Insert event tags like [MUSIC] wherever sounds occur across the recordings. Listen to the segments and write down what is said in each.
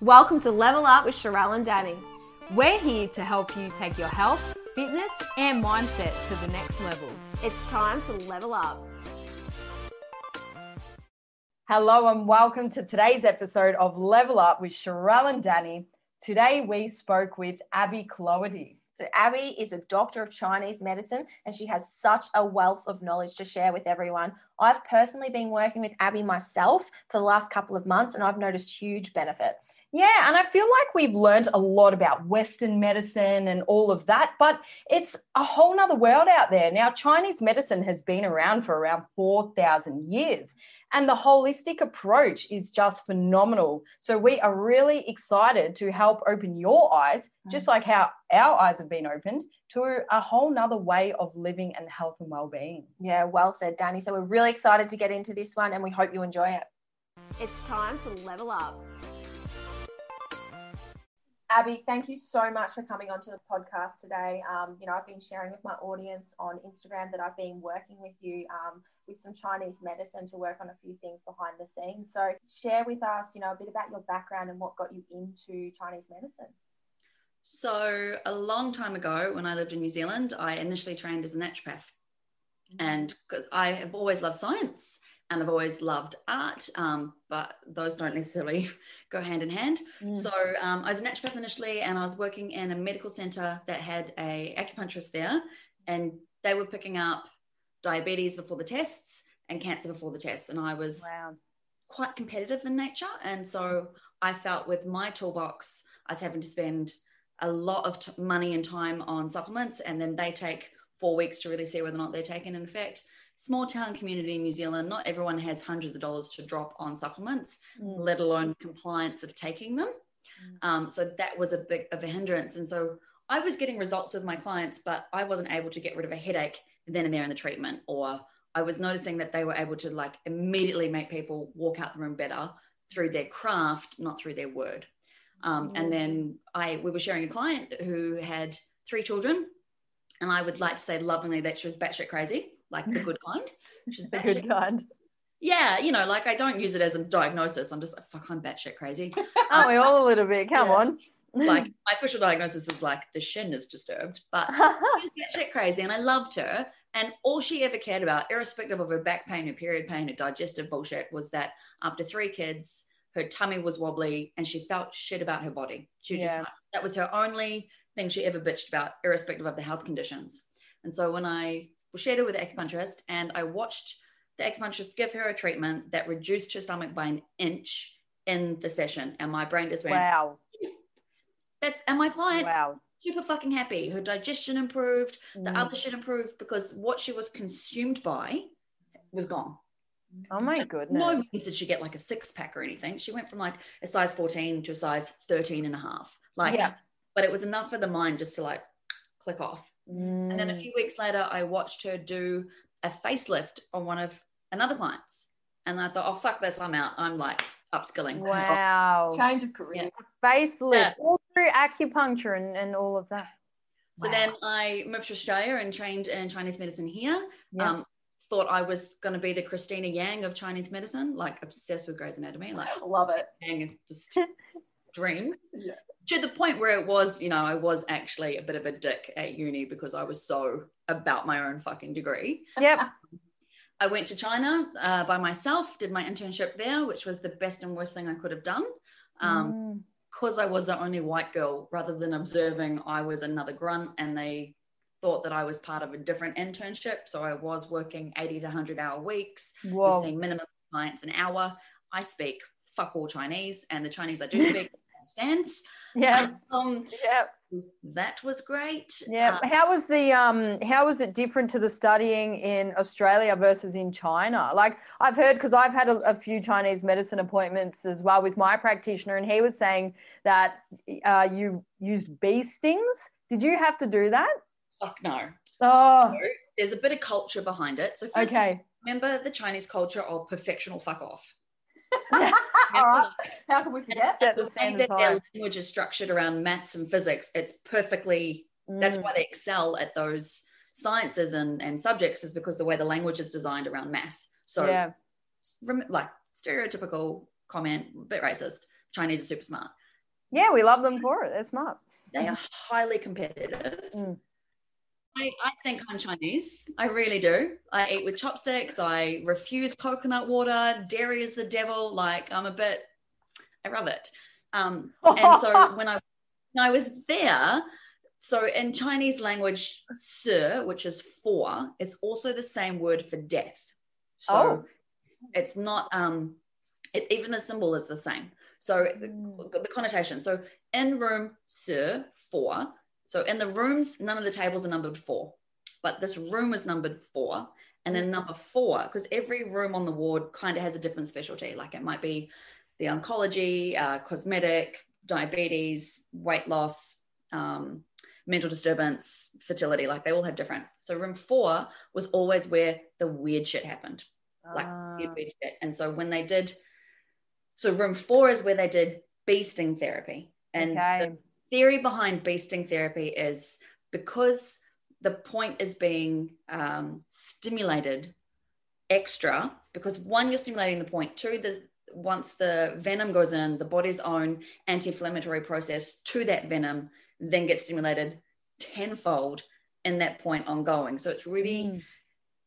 Welcome to Level Up with Sharelle and Dani. We're here to help you take your health, fitness, and mindset to the next level. It's time to level up. Hello and welcome to today's episode of Level Up with Sharelle and Dani. Today we spoke with Abbie Cloherty. So, Abbie is a doctor of Chinese medicine and she has such a wealth of knowledge to share with everyone. I've personally been working with Abbie myself for the last couple of months and I've noticed huge benefits. Yeah, and I feel like we've learned a lot about Western medicine and all of that, but it's a whole nother world out there. Now, Chinese medicine has been around for around 4,000 years. And the holistic approach is just phenomenal. So we are really excited to help open your eyes, mm. just like how our eyes have been opened, to a whole nother way of living and health and well-being. Yeah, well said, Dani. So we're really excited to get into this one and we hope you enjoy it. It's time to level up. Abbie, thank you so much for coming onto the podcast today. Um, you know, I've been sharing with my audience on Instagram that I've been working with you um, with some Chinese medicine to work on a few things behind the scenes. So, share with us, you know, a bit about your background and what got you into Chinese medicine. So, a long time ago, when I lived in New Zealand, I initially trained as a naturopath. Mm-hmm. And I have always loved science and I've always loved art, um, but those don't necessarily [LAUGHS] go hand in hand. Mm. So um, I was a naturopath initially, and I was working in a medical center that had a acupuncturist there, and they were picking up diabetes before the tests and cancer before the tests, and I was wow. quite competitive in nature, and so I felt with my toolbox, I was having to spend a lot of t- money and time on supplements, and then they take four weeks to really see whether or not they're taken in effect small town community in New Zealand, not everyone has hundreds of dollars to drop on supplements, mm. let alone compliance of taking them. Mm. Um, so that was a bit of a hindrance. And so I was getting results with my clients, but I wasn't able to get rid of a headache then and there in the treatment. Or I was noticing that they were able to like immediately make people walk out the room better through their craft, not through their word. Um, and then I we were sharing a client who had three children, and I would like to say lovingly that she was batshit crazy like the good kind, which is [LAUGHS] the good kind. Yeah, you know, like I don't use it as a diagnosis. I'm just like, fuck, I'm batshit crazy. [LAUGHS] Aren't we all a little bit? Come yeah. on. like my [LAUGHS] official diagnosis is like the Shen is disturbed, but she's batshit crazy, and I loved her. And all she ever cared about, irrespective of her back pain, her period pain, her digestive bullshit, was that after three kids, her tummy was wobbly and she felt shit about her body. She yeah. just that was her only thing she ever bitched about, irrespective of the health conditions. And so when I shared it with the acupuncturist, and I watched the acupuncturist give her a treatment that reduced her stomach by an inch in the session. And my brain just went, Wow. That's, and my client, wow. super fucking happy. Her digestion improved, the mm. other shit improved because what she was consumed by was gone. Oh my goodness. No means did she get like a six pack or anything. She went from like a size 14 to a size 13 and a half. Like, yeah. but it was enough for the mind just to like click off. Mm. And then a few weeks later, I watched her do a facelift on one of another client's. And I thought, oh, fuck this, I'm out. I'm like upskilling. [LAUGHS] Wow. Change of career. Yeah. Facelift, yeah. all through acupuncture and, and all of that. So wow. then I moved to Australia and trained in Chinese medicine here. Yeah. Um, thought I was going to be the Christina Yang of Chinese medicine, like obsessed with Grey's Anatomy. Like, I [LAUGHS] love it. Yang is just dreams. [LAUGHS] Yeah to the point where it was, you know, I was actually a bit of a dick at uni because I was so about my own fucking degree. Yep. I went to China uh, by myself, did my internship there, which was the best and worst thing I could have done. Um, Because mm. I was the only white girl, rather than observing, I was another grunt, and they thought that I was part of a different internship. So I was working 80 to 100 hour weeks, Whoa. seeing minimum clients an hour. I speak fuck all Chinese, and the Chinese I do speak [LAUGHS] understands. Yeah. Um, yeah. That was great. Yeah. Uh, how was the um how was it different to the studying in Australia versus in China? Like I've heard because I've had a, a, few Chinese medicine appointments as well with my practitioner, and he was saying that uh, you used bee stings. Did you have to do that? Fuck no. Oh. So, there's a bit of culture behind it. So first, okay. remember the Chinese culture of perfectional fuck off. All right. [LAUGHS] How can we forget? Set the, the way that their language is structured around maths and physics, it's perfectly. Mm. That's why they excel at those sciences and, and subjects is because the way the language is designed around math. So, yeah. like stereotypical comment, a bit racist. Chinese are super smart. Yeah, we love them for it. They're smart. They are [LAUGHS] highly competitive. Mm. I, I think I'm Chinese. I really do. I eat with chopsticks. I refuse coconut water. Dairy is the devil. Like I'm a bit, I love it. Um, and so [LAUGHS] when I when I was there, so in Chinese language, "sir," which is four, is also the same word for death. So Oh. it's not um, it, even the symbol is the same. So the, Mm. the connotation. So in room sir four. So in the rooms, none of the tables are numbered four, but this room is numbered four. And then number four, because every room on the ward kind of has a different specialty. Like it might be the oncology, uh, cosmetic, diabetes, weight loss, um, mental disturbance, fertility. Like they all have different. So room four was always where the weird shit happened like Ah. weird, weird shit. And so when they did, so room four is where they did bee sting therapy. And Okay. the theory behind bee sting therapy is because the point is being um, stimulated extra, because one, you're stimulating the point, two, the once the venom goes in, the body's own anti-inflammatory process to that venom then gets stimulated tenfold in that point ongoing. So it's really Mm.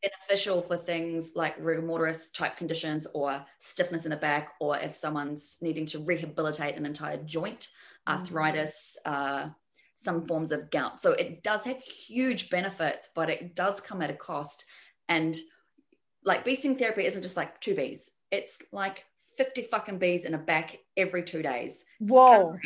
beneficial for things like rigor mortis type conditions or stiffness in the back, or if someone's needing to rehabilitate an entire joint, arthritis, uh, some forms of gout. So it does have huge benefits, but it does come at a cost. And like bee sting therapy isn't just like two bees, it's like 50 fucking bees in a back every two days. Whoa.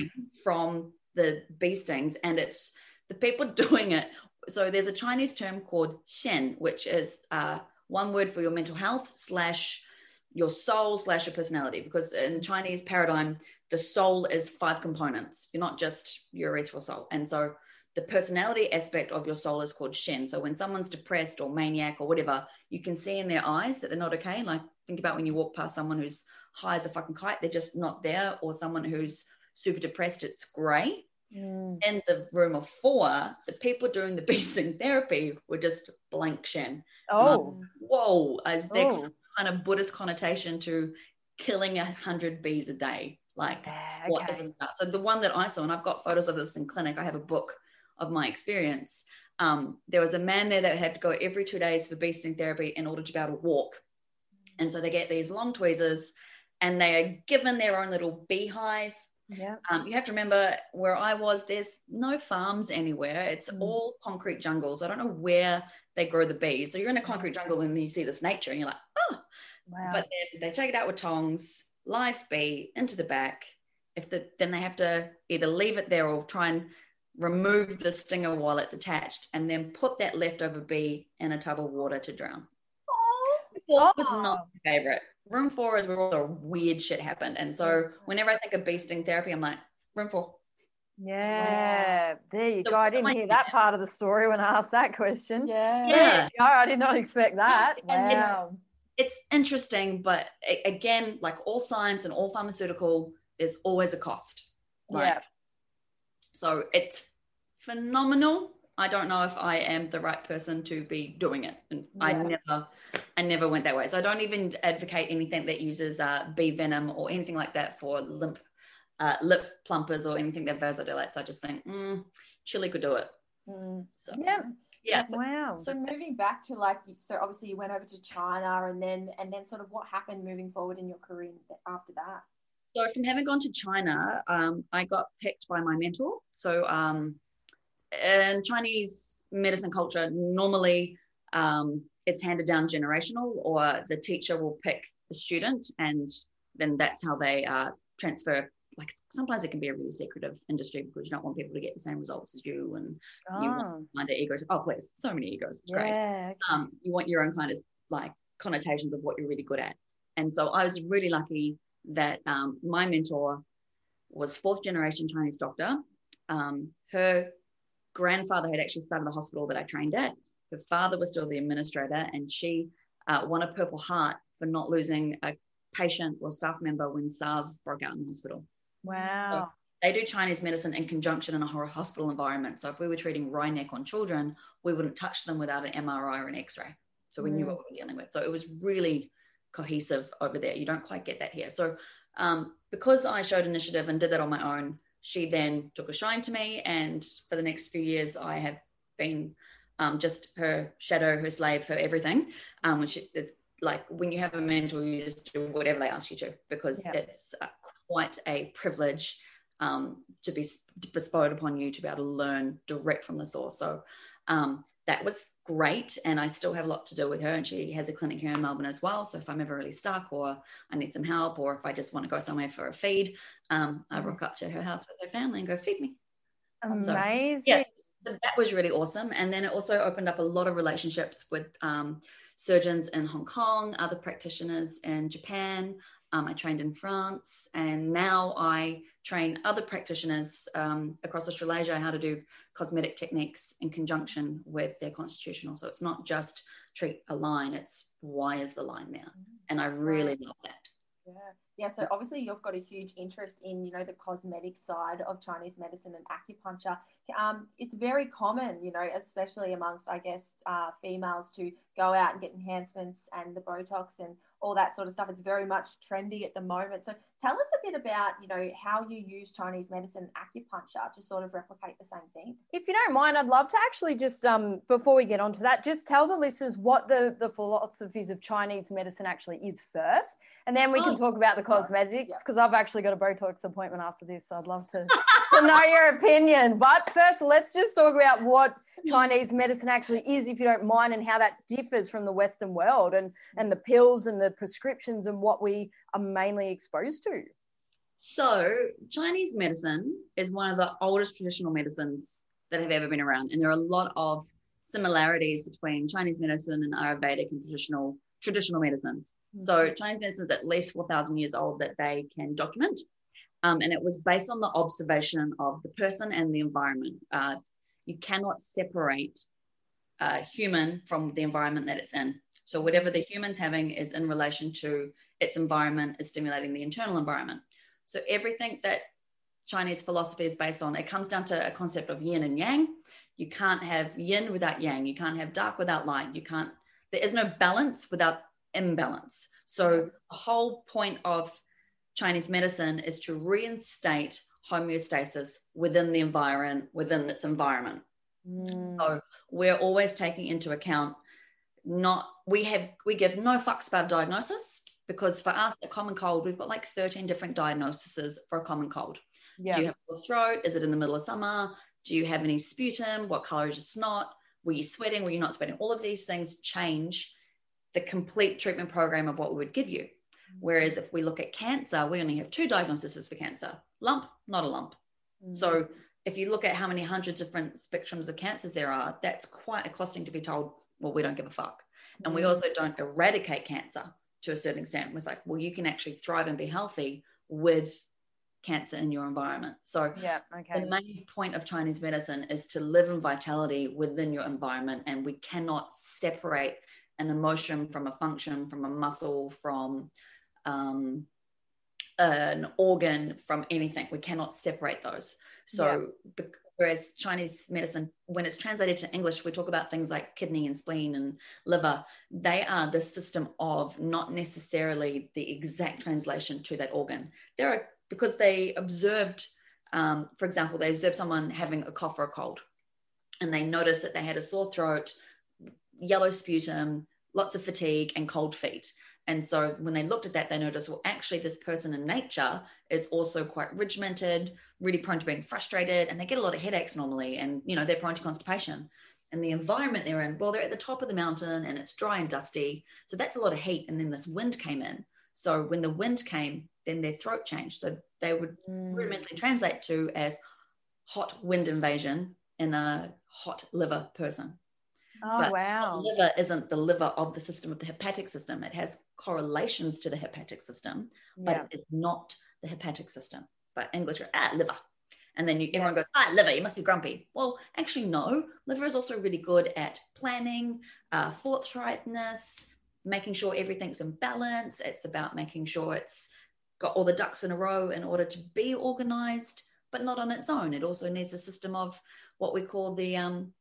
From the bee stings. And it's the people [LAUGHS] doing it so there's a Chinese term called Shen, which is uh, one word for your mental health slash your soul slash your personality. Because in Chinese paradigm, the soul is five components. You're not just your ethereal soul, and so the personality aspect of your soul is called Shen. So when someone's depressed or maniac or whatever, you can see in their eyes that they're not okay. Like think about when you walk past someone who's high as a fucking kite, they're just not there, or someone who's super depressed, it's grey Mm. in the room of four, the people doing the [LAUGHS] bee sting therapy were just blank Shen. Oh. Whoa, as their Oh. Kind of Buddhist connotation to killing a hundred bees a day. Like, Yeah, what okay. is that? So the one that I saw, and I've got photos of this in clinic. I have a book of my experience. Um, there was a man there that had to go every two days for bee sting therapy in order to be able to walk. And so they get these long tweezers, and they are given their own little beehive Yeah. um, you have to remember where I was, there's no farms anywhere. It's Mm. all concrete jungles. I don't know where they grow the bees. So you're in a concrete jungle and you see this nature and you're like, oh, Wow. but then they take it out with tongs, live bee into the back. If the then they have to either leave it there or try and remove the stinger while it's attached and then put that leftover bee in a tub of water to drown. Four was not my favorite. Room four is where all the weird shit happened. And so mm-hmm. whenever I think of bee sting therapy, I'm like, room four. yeah. There you So go. I didn't hear that part of the story when I asked that question. Yeah. Yeah. Yeah, I did not expect that. And it's- Wow. It's interesting, but again, like all science and all pharmaceutical, there's always a cost. Like, Yeah. So it's phenomenal. I don't know if I am the right person to be doing it. And I never, I never went that way. So I don't even advocate anything that uses uh, bee venom or anything like that for limp, uh, lip plumpers or anything that vasodilates. I just think, mm, chili could do it. Mm. So Yeah. yeah. Wow. So moving back to like, so obviously you went over to China, and then and then sort of what happened moving forward in your career after that? So from having gone to China, um, I got picked by my mentor. So um, in Chinese medicine culture, normally um, it's handed down generational, or the teacher will pick the student, and then that's how they uh, transfer. Like sometimes it can be a really secretive industry because you don't want people to get the same results as you, and you Oh, want mind their egos. Oh, please, so many egos. It's great yeah. okay. um, you want your own kind of like connotations of what you're really good at. And so I was really lucky that um, my mentor was fourth generation Chinese doctor. Um, her grandfather had actually started the hospital that I trained at. Her father was still the administrator, and she uh, won a Purple Heart for not losing a patient or staff member when SARS broke out in the hospital Wow. they do Chinese medicine in conjunction in a ho- hospital environment. So if we were treating Rhineck on children, we wouldn't touch them without an MRI or an X-ray. So we knew Mm. what we were dealing with. So it was really cohesive over there. You don't quite get that here. So um, because I showed initiative and did that on my own, she then took a shine to me, and for the next few years, I have been um, just her shadow, her slave, her everything. Um, which it, like when you have a mentor, you just do whatever they ask you to because yeah. it's uh, quite a privilege um, to be bestowed upon you to be able to learn direct from the source. So um, that was great. And I still have a lot to do with her. And she has a clinic here in Melbourne as well. So if I'm ever really stuck or I need some help or if I just want to go somewhere for a feed, um, I mm-hmm. rock up to her house with her family and go feed me. Amazing. So, yes, so that was really awesome. And then it also opened up a lot of relationships with um, surgeons in Hong Kong, other practitioners in Japan. Um, I trained in France, and now I train other practitioners um, across Australasia how to do cosmetic techniques in conjunction with their constitutional. So it's not just treat a line; it's why is the line there, and I really love that. Yeah. Yeah, so obviously you've got a huge interest in, you know, the cosmetic side of Chinese medicine and acupuncture. Um, it's very common, you know, especially amongst, I guess, uh, females to go out and get enhancements and the Botox and all that sort of stuff. It's very much trendy at the moment. So tell us a bit about, you know, how you use Chinese medicine and acupuncture to sort of replicate the same thing. If you don't mind, I'd love to actually just, um, before we get onto that, just tell the listeners what the, the philosophies of Chinese medicine actually is first. And then we oh, can talk about the cosmetics because yeah. I've actually got a Botox appointment after this. So I'd love to, to know your opinion. But first, let's just talk about what Chinese medicine actually is, if you don't mind, and how that differs from the Western world and, and the pills and the prescriptions and what we are mainly exposed to. So, Chinese medicine is one of the oldest traditional medicines that have ever been around. And there are a lot of similarities between Chinese medicine and Ayurvedic and traditional traditional medicines. Mm-hmm. So Chinese medicine is at least 4,000 years old that they can document. Um, and it was based on the observation of the person and the environment. Uh, you cannot separate a human from the environment that it's in. So whatever the human's having is in relation to its environment is stimulating the internal environment. So everything that Chinese philosophy is based on, it comes down to a concept of yin and yang. You can't have yin without yang. You can't have dark without light. You can't, there is no balance without imbalance. So the whole point of Chinese medicine is to reinstate homeostasis within the environment, within its environment. Mm. So we're always taking into account not we have we give no fucks about diagnosis because for us a common cold we've got like 13 different diagnoses for a common cold. Yeah. do you have a throat? Is it in the middle of summer? Do you have any sputum? What color is your snot? Were you sweating? Were you not sweating? All of these things change the complete treatment program of what we would give you Whereas if we look at cancer, we only have two diagnoses for cancer lump, not a lump. Mm-hmm. So if you look at how many hundreds of different spectrums of cancers there are, that's quite a costing to be told, well, we don't give a fuck. Mm-hmm. And we mm. also don't eradicate cancer to a certain extent with like, well, you can actually thrive and be healthy with cancer in your environment. So yeah, okay. the main point of Chinese medicine is to live in vitality within your environment. And we cannot separate an emotion from a function, from a muscle, from um, an organ from anything. We cannot separate those. So, yeah. whereas Chinese medicine, when it's translated to English, we talk about things like kidney and spleen and liver. They are the system of not necessarily the exact translation to that organ. There are because they observed, um, for example, they observed someone having a cough or a cold, and they noticed that they had a sore throat, yellow sputum, lots of fatigue, and cold feet. And so when they looked at that, they noticed, well, actually, this person in nature is also quite regimented, really prone to being frustrated, and they get a lot of headaches normally, and you know, they're prone to constipation. And the environment they're in, well, they're at the top of the mountain and it's dry and dusty. So that's a lot of heat. And then this wind came in. So when the wind came, then their throat changed. So they would mm. rudimentally translate to as hot wind invasion in a hot liver person. Oh, but wow. The liver isn't the liver of the system of the hepatic system. It has correlations to the hepatic system, but yeah. it's not the hepatic system. But English are, ah, liver. And then you, yes. everyone goes, ah, liver, you must be grumpy. Well, actually, no. Liver is also really good at planning, uh, forthrightness, making sure everything's in balance. It's about making sure it's got all the ducks in a row in order to be organized, but not on its own. It also needs a system of what we call the um,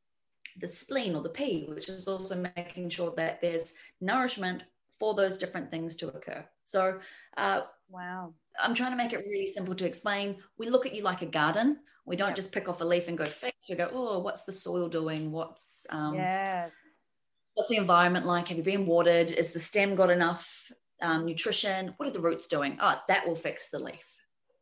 the spleen or the Pi, which is also making sure that there's nourishment for those different things to occur. So, uh, wow. I'm trying to make it really simple to explain. We look at you like a garden. We don't just pick off a leaf and go fix. We go, oh, what's the soil doing? What's um, yes. What's the environment like? Have you been watered? Is the stem got enough um, nutrition? What are the roots doing? Oh, that will fix the leaf.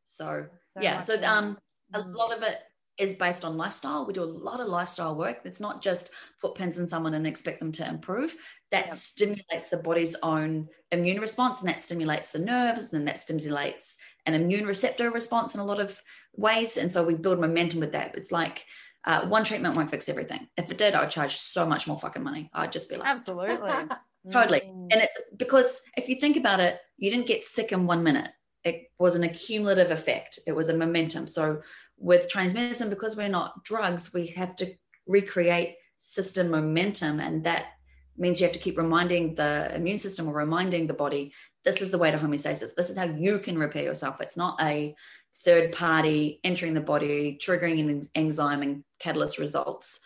So, so yeah, so um, a lot of it is based on lifestyle. We do a lot of lifestyle work. It's not just put pins in someone and expect them to improve. That stimulates the body's own immune response and that stimulates the nerves and that stimulates an immune receptor response in a lot of ways. And so we build momentum with that. It's like uh, one treatment won't fix everything. If it did, I would charge so much more fucking money. I'd just be like, absolutely. [LAUGHS] totally. Mm. And it's because if you think about it, you didn't get sick in one minute. It was an accumulative effect. It was a momentum. So with Chinese medicine, because we're not drugs, we have to recreate system momentum. And that means you have to keep reminding the immune system or reminding the body this is the way to homeostasis. This is how you can repair yourself. It's not a third party entering the body, triggering an enzyme and catalyst results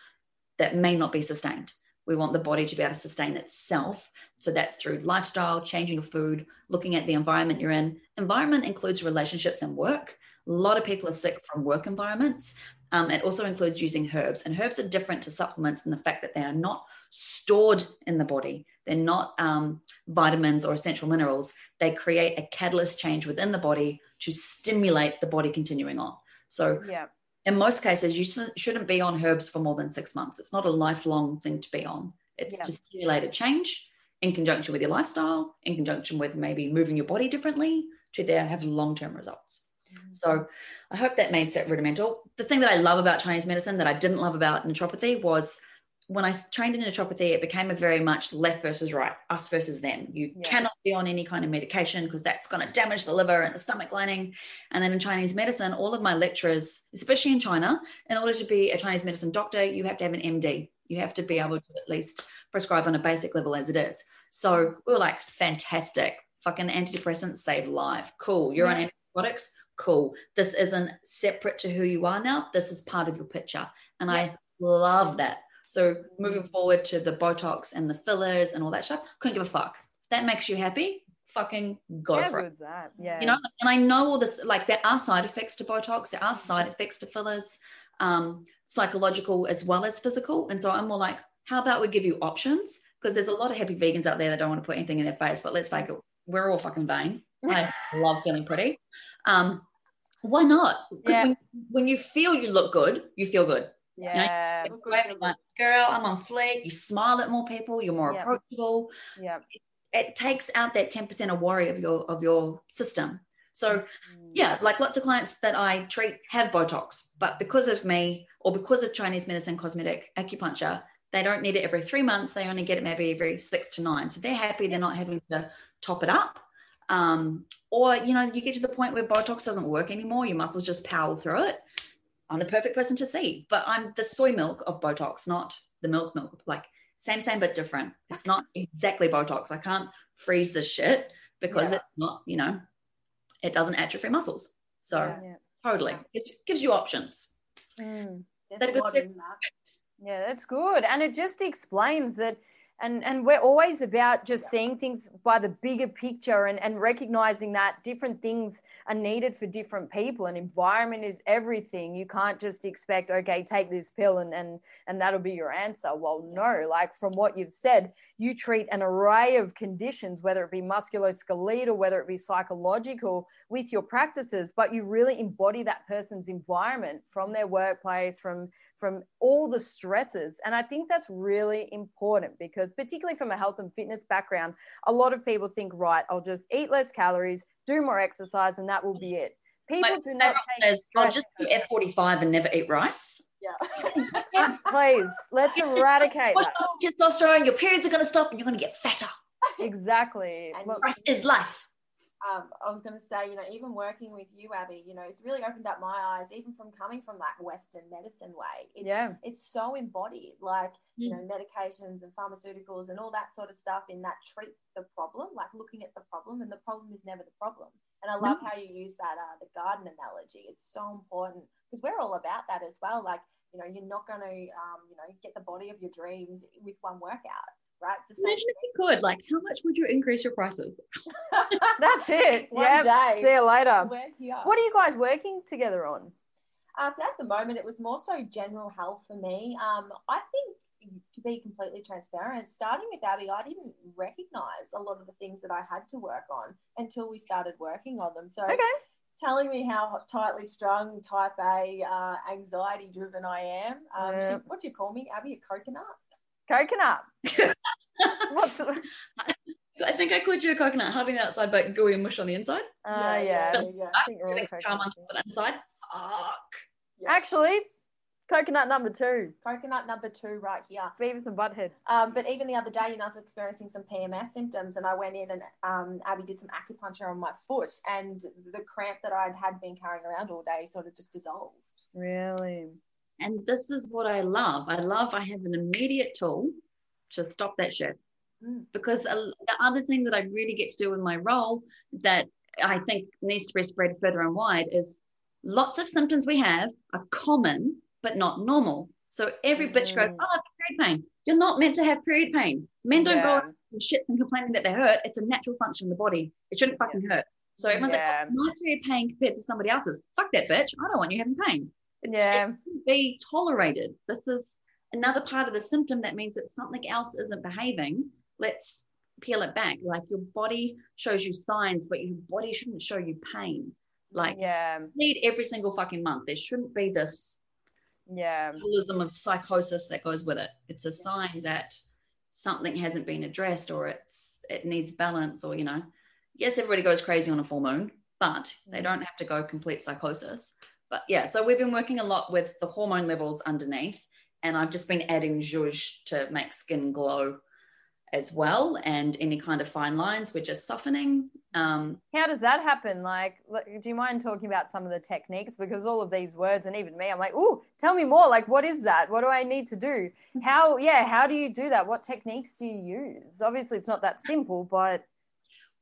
that may not be sustained. We want the body to be able to sustain itself. So that's through lifestyle, changing your food, looking at the environment you're in. Environment includes relationships and work. A lot of people are sick from work environments. Um, it also includes using herbs, and herbs are different to supplements in the fact that they are not stored in the body. They're not um, vitamins or essential minerals. They create a catalyst change within the body to stimulate the body continuing on. So, yeah. in most cases, you shouldn't be on herbs for more than six months. It's not a lifelong thing to be on. It's yeah. to stimulate a change in conjunction with your lifestyle, in conjunction with maybe moving your body differently to there have long term results. Mm-hmm. So I hope that made it rudimental. The thing that I love about Chinese medicine that I didn't love about naturopathy was when I trained in naturopathy, it became a very much left versus right, us versus them. You yeah. cannot be on any kind of medication because that's going to damage the liver and the stomach lining. And then in Chinese medicine, all of my lecturers, especially in China, in order to be a Chinese medicine doctor, you have to have an MD. You have to be able to at least prescribe on a basic level as it is. So we were like, fantastic. Fucking antidepressants save life. Cool. You're yeah. on antibiotics. Cool. This isn't separate to who you are now. This is part of your picture. And yeah. I love that so moving forward to the Botox and the fillers and all that stuff, couldn't give a fuck. That makes you happy. Fucking go How for it. That? Yeah. You know, and I know all this, like there are side effects to Botox, there are side effects to fillers, um, psychological as well as physical. And so I'm more like, how about we give you options? Because there's a lot of happy vegans out there that don't want to put anything in their face, but let's face it, we're all fucking vain. I love feeling pretty. Um, why not? Because yeah. when, when you feel you look good, you feel good. Yeah. You know, like, girl, I'm on fleek. You smile at more people. You're more yep. approachable. Yeah. It, it, takes out that 10% of worry of your of your system. So mm. yeah, like lots of clients that I treat have Botox, but because of me or because of Chinese medicine, cosmetic acupuncture, they don't need it every three months. They only get it maybe every six to nine. So they're happy they're not having to top it up. Um, or you know, you get to the point where Botox doesn't work anymore. Your muscles just power through it. I'm the perfect person to see. But I'm the soy milk of Botox, not the milk milk. Like same, same, but different. It's not exactly Botox. I can't freeze this shit because yeah. it's not, you know, it doesn't atrophy muscles. So yeah. totally. It gives you options. Mm. That good yeah, that's good. And it just explains that and and we're always about just seeing things by the bigger picture and, and recognizing that different things are needed for different people and environment is everything. You can't just expect okay take this pill and and and that'll be your answer. Well no like from what you've said you treat an array of conditions whether it be musculoskeletal whether it be psychological with your practices but you really embody that person's environment from their workplace from from all the stresses. And I think that's really important because, particularly from a health and fitness background, a lot of people think, right, I'll just eat less calories, do more exercise, and that will be it. People My do not take I'll just do F45 and never eat rice. Yeah. [LAUGHS] yes, please. Let's eradicate that. Testosterone, your periods are going to stop and you're going to get fatter. Exactly. And rice is life um, I was going to say, you know, even working with you, Abbie, you know, it's really opened up my eyes, even from coming from that Western medicine way. It's, yeah. It's so embodied, like, mm. you know, medications and pharmaceuticals and all that sort of stuff in that treat the problem, like looking at the problem, and the problem is never the problem. And I love mm. how you use that, uh, the garden analogy. It's so important because we're all about that as well. Like, you know, you're not going to, um, you know, get the body of your dreams with one workout right? It's the same Imagine if you could, like, how much would you increase your prices? [LAUGHS] That's it. One Yep. day. See you later. What are you guys working together on? Uh, so at the moment, it was more so general health for me. Um, I think, to be completely transparent, starting with Abbie, I didn't recognize a lot of the things that I had to work on until we started working on them. So, Okay. telling me how tightly strung, type A, uh, anxiety driven I am. Um, Yeah. she, what do you call me, Abbie? A coconut? Coconut. [LAUGHS] What's I think I called you a coconut, hard on the outside, but gooey and mush on the inside. uh, yeah. yeah, yeah. I think we're all Everything's charm on the inside. Fuck. Actually, coconut number two. Coconut number two, right here. Beavis and Butthead. Um, but even the other day, you know, I was experiencing some PMS symptoms, and I went in and um, Abbie did some acupuncture on my foot, and the cramp that I'd had been carrying around all day sort of just dissolved. Really? And this is what I love. I love I have an immediate tool to stop that shit. Mm. Because the other thing that I really get to do in my role that I think needs to be spread further and wide is lots of symptoms we have are common but not normal. So every bitch goes, Mm. Oh, I have period pain. You're not meant to have period pain. Men don't go Yeah. out and shit and complaining that they hurt. It's a natural function of the body. It shouldn't fucking hurt. So everyone's Yeah. like, oh, my period pain compared to somebody else's. Fuck that bitch. I don't want you having pain. It's, Yeah. Be tolerated. This is another part of the symptom that means that something else isn't behaving. Let's peel it back. Like your body shows you signs, but your body shouldn't show you pain. Like Yeah. bleed every single fucking month. There shouldn't be this Yeah. of psychosis that goes with it. It's a sign that something hasn't been addressed or it's it needs balance or you know, yes, everybody goes crazy on a full moon, but they mm. don't have to go complete psychosis. But yeah, so we've been working a lot with the hormone levels underneath, and I've just been adding zhuzh to make skin glow as well, and any kind of fine lines we're just softening. Um, How does that happen? Like, do you mind talking about some of the techniques? Because all of these words, and even me, I'm like, oh, tell me more. Like, what is that? What do I need to do? [LAUGHS] How, yeah, how do you do that? What techniques do you use? Obviously, it's not that simple, but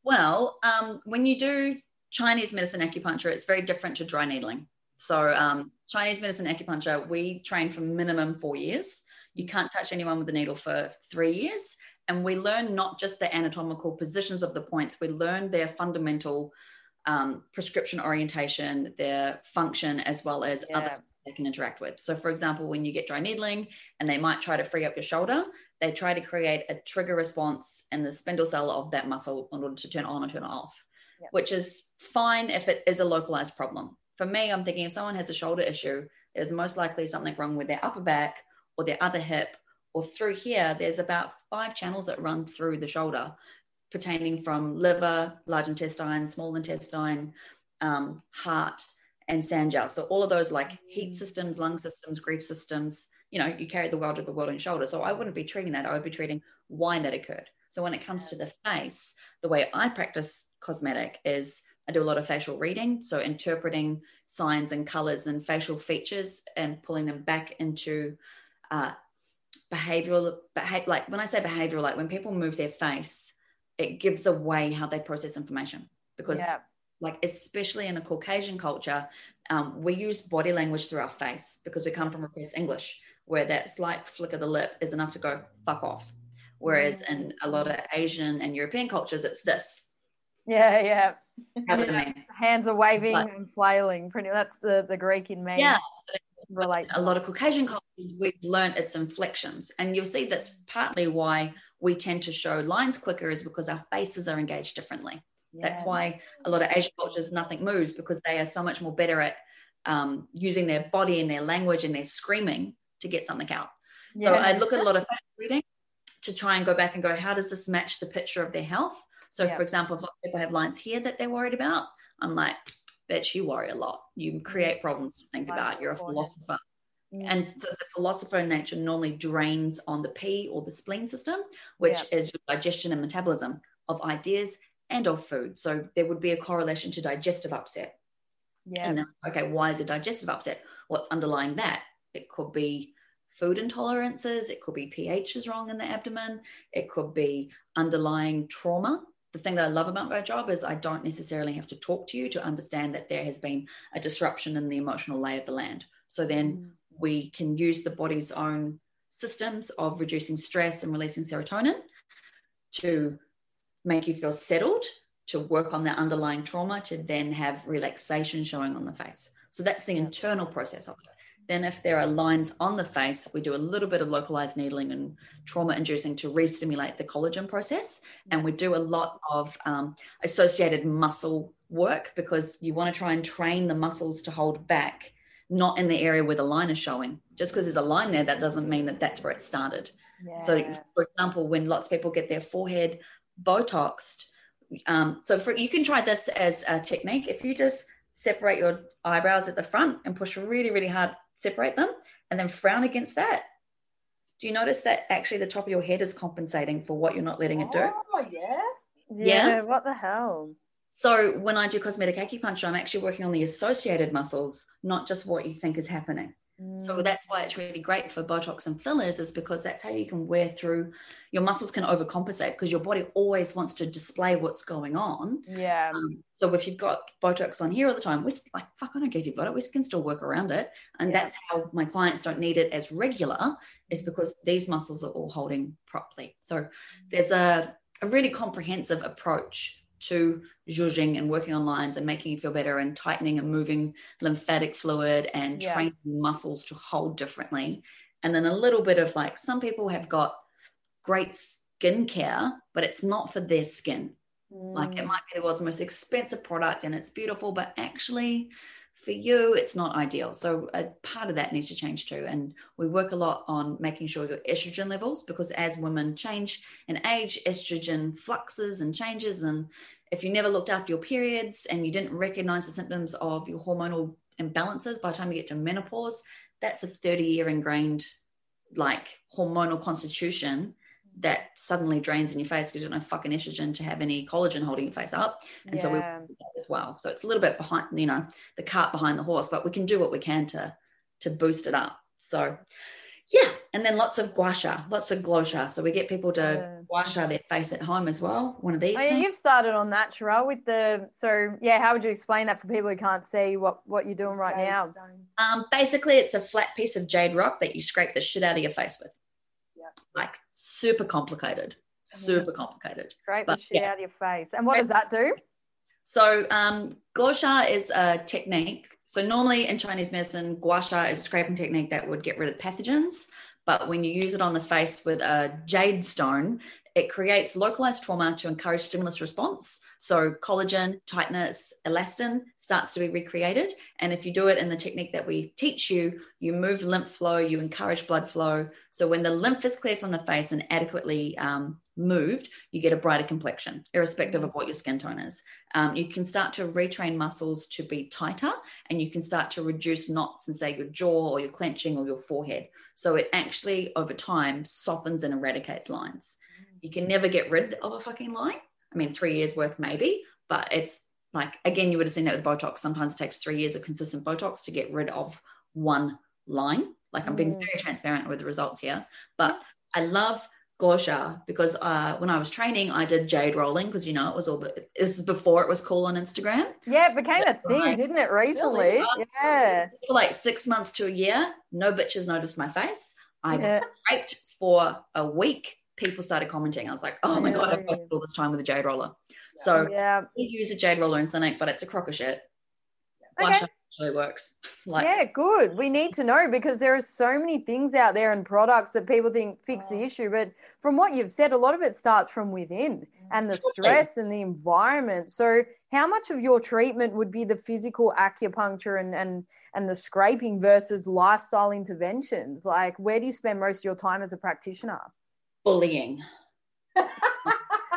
Well, um, when you do Chinese medicine acupuncture, it's very different to dry needling. So, um, Chinese medicine acupuncture, we train for minimum four years. You can't touch anyone with a needle for three years. And we learn not just the anatomical positions of the points, we learn their fundamental um, prescription orientation, their function, as well as other Yeah. things they can interact with. So, for example, when you get dry needling and they might try to free up your shoulder, they try to create a trigger response in the spindle cell of that muscle in order to turn on or turn off, Yep. which is fine if it is a localized problem. For me, I'm thinking if someone has a shoulder issue, there's most likely something wrong with their upper back or their other hip, or through here, there's about five channels that run through the shoulder pertaining from liver, large intestine, small intestine, um, heart, and San Jiao. So all of those like heat systems, lung systems, grief systems, you know, you carry the world of the world on your shoulder. So I wouldn't be treating that. I would be treating why that occurred. So when it comes to the face, the way I practice cosmetic is I do a lot of facial reading. So interpreting signs and colors and facial features and pulling them back into uh, behavioral, behavior. Like when I say behavioral, like when people move their face, it gives away how they process information because yeah, like especially in a caucasian culture um, we use body language through our face because we come from repressed english where that slight flick of the lip is enough to go fuck off whereas in a lot of asian and european cultures it's this yeah, yeah. How do you mean? Hands are waving But- and flailing. Pretty. That's the the Greek in me. yeah relate. a lot of caucasian cultures we've learned its inflections and you'll see that's partly why we tend to show lines quicker is because our faces are engaged differently That's why a lot of Asian cultures nothing moves because they are so much more better at um, using their body and their language and their screaming to get something out. So Yeah. I look at a lot of reading to try and go back and go, how does this match the picture of their health? So, Yeah. for example, if people have lines here that they're worried about, I'm like, bitch, you worry a lot. You create problems to think about. You're a philosopher. Mm. And so the philosopher in nature normally drains on the Pi or the spleen system, which is your digestion and metabolism of ideas and of food. So there would be a correlation to digestive upset. yeah, And then, okay, why is it digestive upset? What's underlying that? It could be food intolerances, it could be pH is wrong in the abdomen, it could be underlying trauma. The thing that I love about my job is I don't necessarily have to talk to you to understand that there has been a disruption in the emotional lay of the land. So then Mm. we can use the body's own systems of reducing stress and releasing serotonin to make you feel settled, to work on the underlying trauma, to then have relaxation showing on the face. So that's the internal process of it. Then, if there are lines on the face, we do a little bit of localized needling and trauma inducing to re stimulate the collagen process. And we do a lot of um, associated muscle work because you want to try and train the muscles to hold back, not in the area where the line is showing. Just because there's a line there, that doesn't mean that that's where it started. Yeah. So, for example, when lots of people get their forehead Botoxed, um, so for, you can try this as a technique. If you just separate your eyebrows at the front and push really, really hard separate them and then frown against that. Do you notice that actually the top of your head is compensating for what you're not letting it do? Oh, yeah. Yeah. yeah. What the hell? So when I do cosmetic acupuncture, I'm actually working on the associated muscles, not just what you think is happening. So mm. that's why it's really great for Botox and fillers, is because that's how you can wear through. Your muscles can overcompensate because your body always wants to display what's going on. Yeah. Um, so if you've got Botox on here all the time, we're like, fuck, I don't care if you've got it. We can still work around it. And yeah. that's how my clients don't need it as regular, is because these muscles are all holding properly. So there's a, a really comprehensive approach to zhuzhing and working on lines and making you feel better and tightening and moving lymphatic fluid and yeah. training muscles to hold differently. And then a little bit of like some people have got great skin care, but it's not for their skin. Mm. Like it mm. might be the world's most expensive product and it's beautiful, but actually for you, it's not ideal. So a part of that needs to change too. And we work a lot on making sure your estrogen levels, because as women change in age, estrogen fluxes and changes. And if you never looked after your periods and you didn't recognize the symptoms of your hormonal imbalances by the time you get to menopause, that's a 30 year ingrained like hormonal constitution that suddenly drains in your face because you don't have fucking estrogen to have any collagen holding your face up. And yeah. so we as well. So it's a little bit behind, you know, the cart behind the horse, but we can do what we can to to boost it up. So yeah, and then lots of gua sha, lots of gua sha. So we get people to yeah. gua sha their face at home as well. One of these. Oh, yeah, you've started on that, Sharelle, with the so yeah. How would you explain that for people who can't see what what you're doing right jade now? Stone. Um, basically, it's a flat piece of jade rock that you scrape the shit out of your face with Yeah. like super complicated, super complicated. Great, but, shit yeah. out of your face. And what does that do? So, um, gua sha is a technique. So, normally in Chinese medicine, gua sha is a scraping technique that would get rid of pathogens. But when you use it on the face with a jade stone, it creates localized trauma to encourage stimulus response. So collagen, tightness, elastin starts to be recreated. And if you do it in the technique that we teach you, you move lymph flow, you encourage blood flow. So when the lymph is cleared from the face and adequately um, moved, you get a brighter complexion, irrespective of what your skin tone is. Um, you can start to retrain muscles to be tighter and you can start to reduce knots in, say, your jaw or your clenching or your forehead. So it actually, over time, softens and eradicates lines. You can never get rid of a fucking line I mean, three years worth maybe, but it's like, again, you would have seen that with Botox. Sometimes it takes three years of consistent Botox to get rid of one line. Like I'm being mm. very transparent with the results here, but I love gua because uh, when I was training, I did jade rolling because you know it was all the this is before it was cool on Instagram. Yeah, it became a thing, didn't it? Recently, yeah. For like six months to a year, no bitches noticed my face. I yeah. scraped for a week people started commenting. I was like, oh my God, I've got all this time with a jade roller. So yeah. we use a jade roller in clinic, but it's a crock of shit. Okay. Actually works. [LAUGHS] Like, yeah, good. We need to know because there are so many things out there and products that people think fix the oh. issue. But from what you've said, a lot of it starts from within mm. and the stress and the environment. So how much of your treatment would be the physical acupuncture and and and the scraping versus lifestyle interventions? Like where do you spend most of your time as a practitioner? Bullying.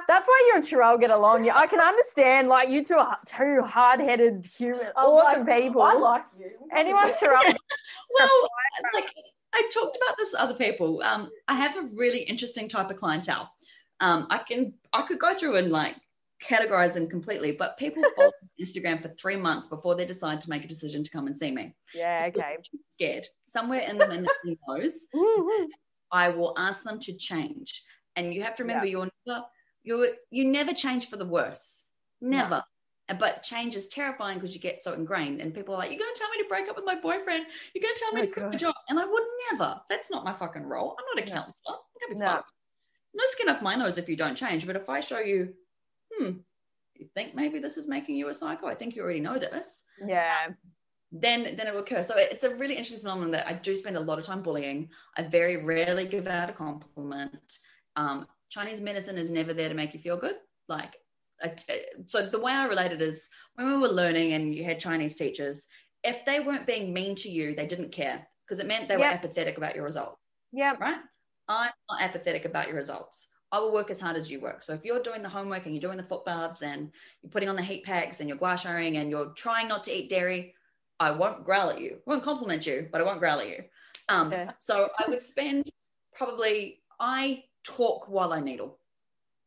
That's why you and Sharelle get along. I can understand. Like you two are two hard-headed, human, awesome like, people. I like you. Anyone, Sharelle? [LAUGHS] well, like I've talked about this other people. Um, I have a really interesting type of clientele. Um, I can I could go through and like categorize them completely, but people [LAUGHS] follow Instagram for three months before they decide to make a decision to come and see me. Yeah, okay. Scared. Somewhere in the nose, [LAUGHS] I will ask them to change. And you have to remember, yeah. you're never, you you never change for the worse, never. No. But change is terrifying because you get so ingrained, and people are like, "You're going to tell me to break up with my boyfriend? You're going to tell me oh to quit my job?" And I would never. That's not my fucking role. I'm not a counselor. I'm no. no skin off my nose if you don't change. But if I show you, hmm, you think maybe this is making you a psycho? I think you already know this. Yeah. Then, then it will occur. So it's a really interesting phenomenon that I do spend a lot of time bullying. I very rarely give out a compliment. Um, Chinese medicine is never there to make you feel good. Like, so the way I relate it is when we were learning and you had Chinese teachers, if they weren't being mean to you, they didn't care because it meant they were apathetic about your result. Yeah. Right. I'm not apathetic about your results. I will work as hard as you work. So if you're doing the homework and you're doing the foot baths and you're putting on the heat packs and you're gua sharing and you're trying not to eat dairy, I won't growl at you. I won't compliment you, but I won't growl at you. Um, okay. So I would spend probably, I talk while I needle.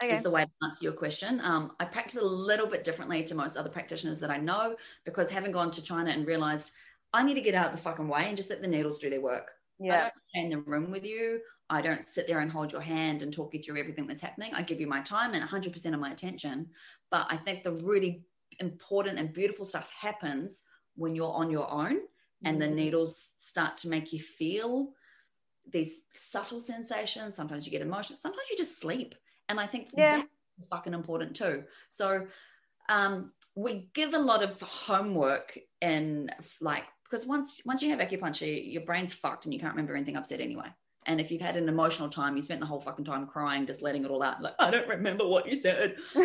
Okay. Is the way to answer your question. Um, I practice a little bit differently to most other practitioners that I know because having gone to China and realized I need to get out of the fucking way and just let the needles do their work. Yeah. I don't stay in the room with you. I don't sit there and hold your hand and talk you through everything that's happening. I give you my time and 100% of my attention. But I think the really important and beautiful stuff happens when you're on your own and the mm-hmm. needles start to make you feel these subtle sensations. Sometimes you get emotion. Sometimes you just sleep. And I think yeah. that's fucking important too. So um, we give a lot of homework in like because once once you have acupuncture, your brain's fucked and you can't remember anything upset anyway. And if you've had an emotional time, you spent the whole fucking time crying, just letting it all out. Like, I don't remember what you said. [LAUGHS]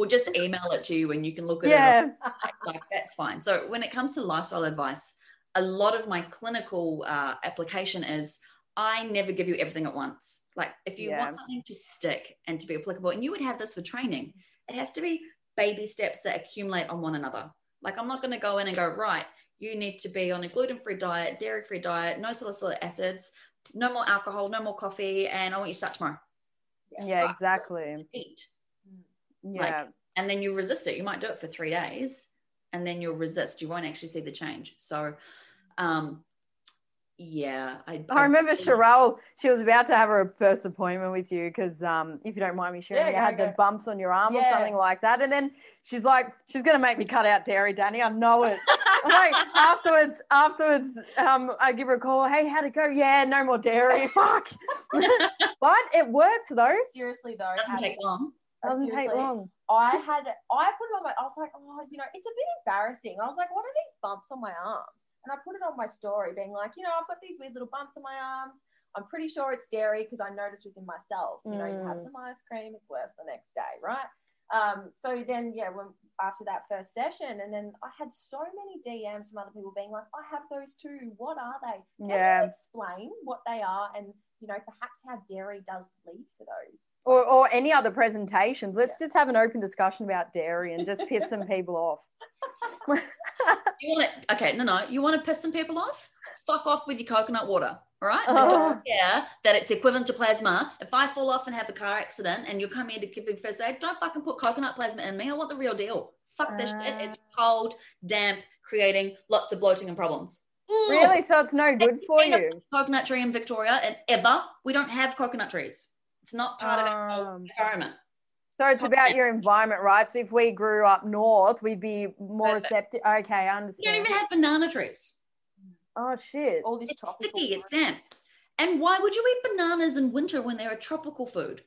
we'll just email it to you and you can look at yeah. it. [LAUGHS] Like, like, that's fine. So when it comes to lifestyle advice, a lot of my clinical uh, application is I never give you everything at once. Like if you yeah. want something to stick and to be applicable, and you would have this for training, it has to be baby steps that accumulate on one another. Like I'm not going to go in and go, right, you need to be on a gluten-free diet, dairy-free diet, no salicylic acids, no more alcohol, no more coffee, and I want you to start tomorrow. Yeah, Fuck. exactly. Eat. Yeah. Like, and then you resist it. You might do it for three days and then you'll resist. You won't actually see the change. So um yeah I, I, I remember Sharelle she was about to have her first appointment with you because um if you don't mind me sharing yeah, you had the bumps on your arm yeah. or something like that. And then she's like she's gonna make me cut out dairy Dani. I know it. Like [LAUGHS] afterwards afterwards um I give her a call. Hey how'd it go? Yeah no more dairy. [LAUGHS] Fuck. [LAUGHS] But it worked though. Seriously though it doesn't take long doesn't take long I had I put it on my I was like oh you know it's a bit embarrassing I was like what are these bumps on my arms and I put it on my story, being like, you know, I've got these weird little bumps on my arms. I'm pretty sure it's dairy because I noticed within myself, you know, you have mm. some ice cream, it's worse the next day, right? Um, so then, yeah, when after that first session, and then I had so many DMs from other people being like, I have those too. What are they? Can yeah. explain what they are and you know, perhaps how dairy does lead to those. Or, or any other presentations. Let's yeah. just have an open discussion about dairy and just piss some people off. you want it? Okay, no, no. You want to piss some people off? Fuck off with your coconut water. All right. Oh. don't care that it's equivalent to plasma. If I fall off and have a car accident and you come here to give me first aid, don't fucking put coconut plasma in me. I want the real deal. Fuck this uh. shit. It's cold, damp, creating lots of bloating and problems. Ooh. Really? So it's no good for you? Coconut tree in Victoria, and ever we don't have coconut trees. It's not part um, of our environment. So it's about your environment, right? So if we grew up north, we'd be more receptive. Okay, I understand. You don't even have banana trees. Oh shit! All this it's sticky. It's damp. And why would you eat bananas in winter when they're a tropical food?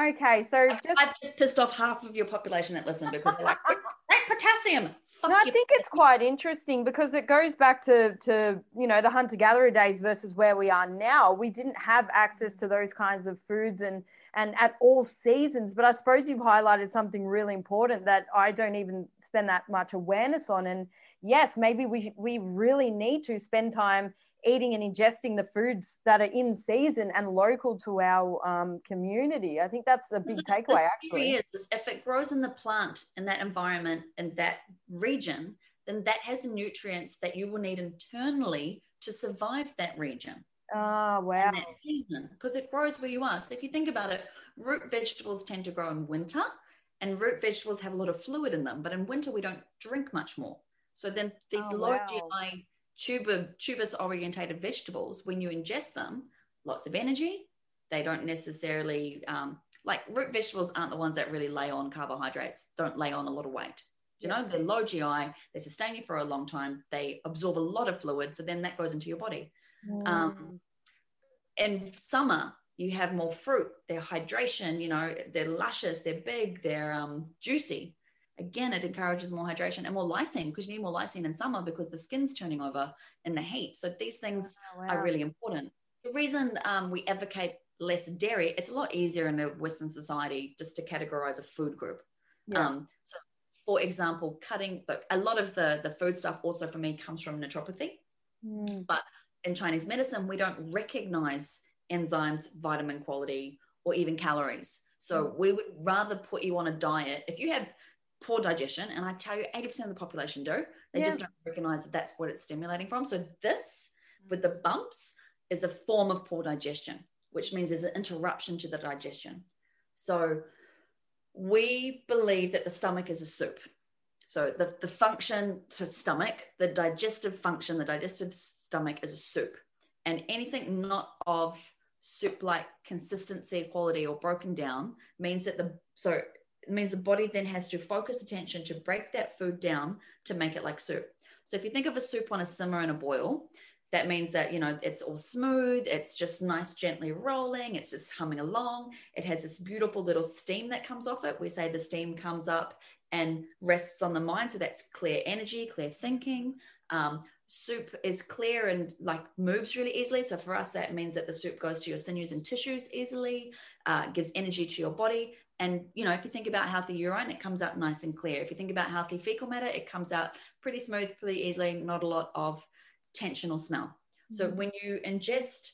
Okay, so just I've just pissed off half of your population that listen because they're like, [LAUGHS] "Great potassium." no, I think it's quite interesting because it goes back to to you know the hunter gatherer days versus where we are now. We didn't have access to those kinds of foods and and at all seasons. But I suppose you've highlighted something really important that I don't even spend that much awareness on. And yes, maybe we we really need to spend time eating and ingesting the foods that are in season and local to our um, community. I think that's a big takeaway, actually. Is, if it grows in the plant in that environment in that region, then that has the nutrients that you will need internally to survive that region. Oh, wow. because it grows where you are. So if you think about it, root vegetables tend to grow in winter, and root vegetables have a lot of fluid in them. But in winter, we don't drink much more. So then these oh, low wow. GI tuber, tubus orientated vegetables, when you ingest them, lots of energy. They don't necessarily, um, like root vegetables aren't the ones that really lay on carbohydrates, don't lay on a lot of weight. You know, they're low GI, they sustain you for a long time, they absorb a lot of fluid. So then that goes into your body. Mm. Um, in summer, you have more fruit, they're hydration, you know, they're luscious, they're big, they're um, juicy. Again, it encourages more hydration and more lysine because you need more lysine in summer because the skin's turning over in the heat. So these things oh, wow. are really important. The reason um, we advocate less dairy, it's a lot easier in a Western society just to categorize a food group. Yeah. Um, so, for example, cutting look, a lot of the the food stuff also for me comes from naturopathy, mm. but in Chinese medicine, we don't recognize enzymes, vitamin quality, or even calories. So mm. we would rather put you on a diet. If you have poor digestion, and I tell you, 80% of the population do, they yeah. just don't recognize that that's what it's stimulating from. So this, mm. with the bumps, is a form of poor digestion, which means there's an interruption to the digestion. So we believe that the stomach is a soup. So the, the function to stomach, the digestive function, the digestive stomach is a soup. And anything not of soup like consistency, quality, or broken down means that the so means the body then has to focus attention to break that food down to make it like soup. So if you think of a soup on a simmer and a boil, that means that you know it's all smooth it's just nice gently rolling it's just humming along it has this beautiful little steam that comes off it we say the steam comes up and rests on the mind so that's clear energy clear thinking um, soup is clear and like moves really easily. So for us, that means that the soup goes to your sinews and tissues easily, uh, gives energy to your body. And you know, if you think about healthy urine, it comes out nice and clear. If you think about healthy fecal matter, it comes out pretty smooth, pretty easily, not a lot of tension or smell. Mm-hmm. So when you ingest,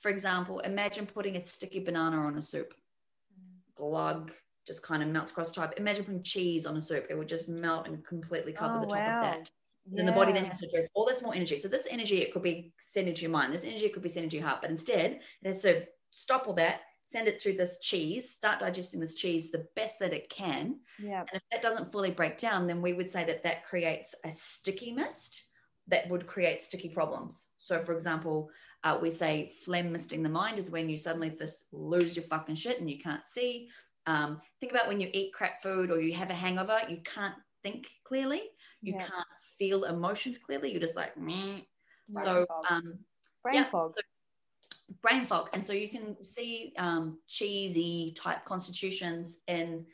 for example, imagine putting a sticky banana on a soup. Glug, just kind of melts across type. Imagine putting cheese on a soup. It would just melt and completely cover oh, the top wow. of that. Then the body then has to address all this more energy. So this energy, it could be sending to your mind. This energy could be sending to your heart. But instead, it has to stop all that, send it to this cheese, start digesting this cheese the best that it can. Yeah. And if that doesn't fully break down, then we would say that that creates a sticky mist that would create sticky problems. So, for example, uh, we say phlegm misting the mind is when you suddenly just lose your fucking shit and you can't see. Um, think about when you eat crap food or you have a hangover, you can't think clearly, you yeah. can't feel emotions clearly. You're just like, meh. Brain so, fog. um, brain yeah, fog. So brain fog. And so you can see um, cheesy type constitutions in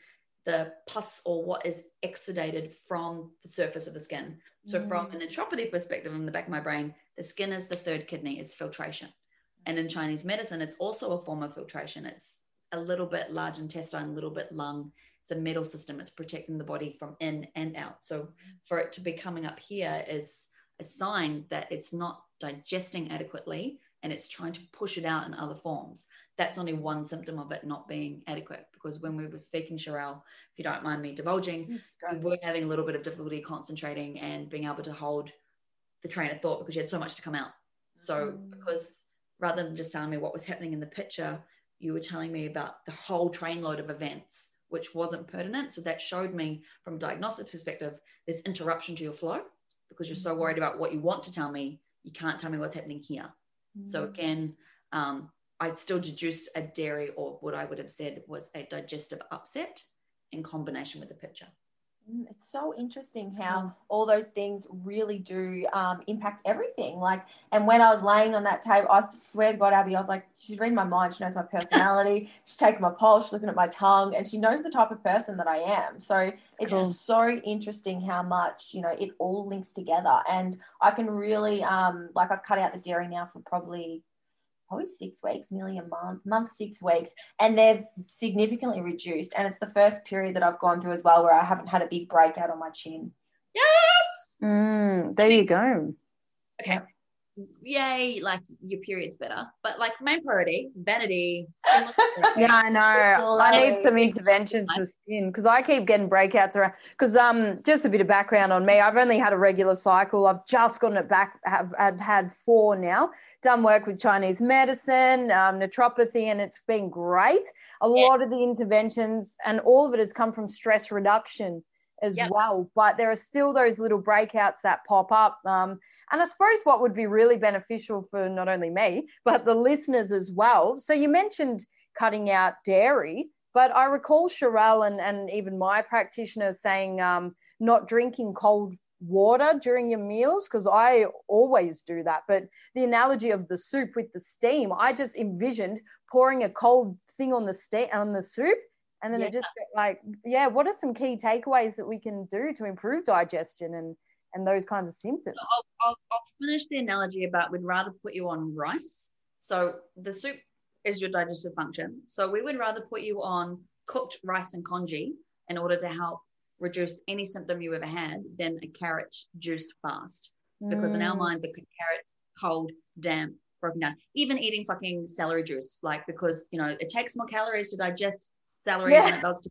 the pus or what is exudated from the surface of the skin. So, mm. from an naturopathy perspective, in the back of my brain, the skin is the third kidney, it's filtration. And in Chinese medicine, it's also a form of filtration. It's a little bit large intestine, a little bit lung. It's a metal system. It's protecting the body from in and out. So, for it to be coming up here is a sign that it's not digesting adequately and it's trying to push it out in other forms. That's only one symptom of it not being adequate. Because when we were speaking, Sharelle, if you don't mind me divulging, we were having a little bit of difficulty concentrating and being able to hold the train of thought because you had so much to come out. So, mm. because rather than just telling me what was happening in the picture, you were telling me about the whole trainload of events, which wasn't pertinent. So that showed me from a diagnostic perspective, there's interruption to your flow because you're so mm. worried about what you want to tell me, you can't tell me what's happening here. So mm. again, um, I still deduced a dairy or what I would have said was a digestive upset in combination with the picture. Mm, it's so interesting how all those things really do um, impact everything. Like, and when I was laying on that table, I swear to God, Abbie, I was like, she's reading my mind. She knows my personality. [LAUGHS] she's taking my pulse, she's looking at my tongue, and she knows the type of person that I am. So it's, cool. so interesting how much you know it all links together. And I can really, um, like, I've cut out the dairy now for probably probably six weeks, nearly a month, month, six weeks, and they've significantly reduced. And it's the first period that I've gone through as well where I haven't had a big breakout on my chin. Yes. Mm, there you go. Okay yay, like your period's better. But like main priority, vanity. [LAUGHS] yeah, I know. I need some interventions for skin because I keep getting breakouts around. Because um, just a bit of background on me, I've only had a regular cycle. I've just gotten it back. Have I've had four now. Done work with Chinese medicine, um, naturopathy, and it's been great. A yeah. lot of the interventions and all of it has come from stress reduction as yep. well. But there are still those little breakouts that pop up. Um, and I suppose what would be really beneficial for not only me, but the listeners as well. So you mentioned cutting out dairy, but I recall Sharelle and, and even my practitioners saying um, not drinking cold water during your meals because I always do that. But the analogy of the soup with the steam, I just envisioned pouring a cold thing on the steam on the soup, and then Yeah. it just like yeah. What are some key takeaways that we can do to improve digestion and and those kinds of symptoms? I'll, I'll, I'll finish the analogy about we'd rather put you on rice. So the soup is your digestive function. So we would rather put you on cooked rice and congee in order to help reduce any symptom you ever had than a carrot juice fast. Because in our Mm. mind, the carrot's cold, damp, broken down. Even eating fucking celery juice, like because you know it takes more calories to digest celery Yeah. than it does to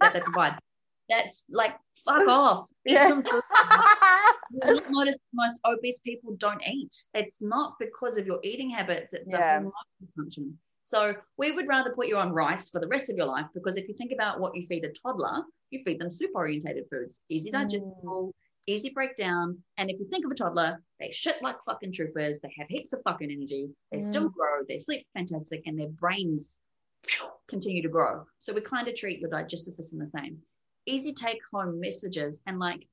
that they provide. That's like fuck [LAUGHS] off. Eat Yeah. some food. [LAUGHS] You'll notice most obese people don't eat. It's not because of your eating habits, it's Yeah. a hormone dysfunction. So we would rather put you on rice for the rest of your life because if you think about what you feed a toddler, you feed them soup orientated foods, easy hmm. digestible, easy breakdown. And if you think of a toddler, they shit like fucking troopers, they have heaps of fucking energy, they hmm. still grow, they sleep fantastic, and their brains continue to grow. So we kind of treat your digestive system the same. Easy take home messages and like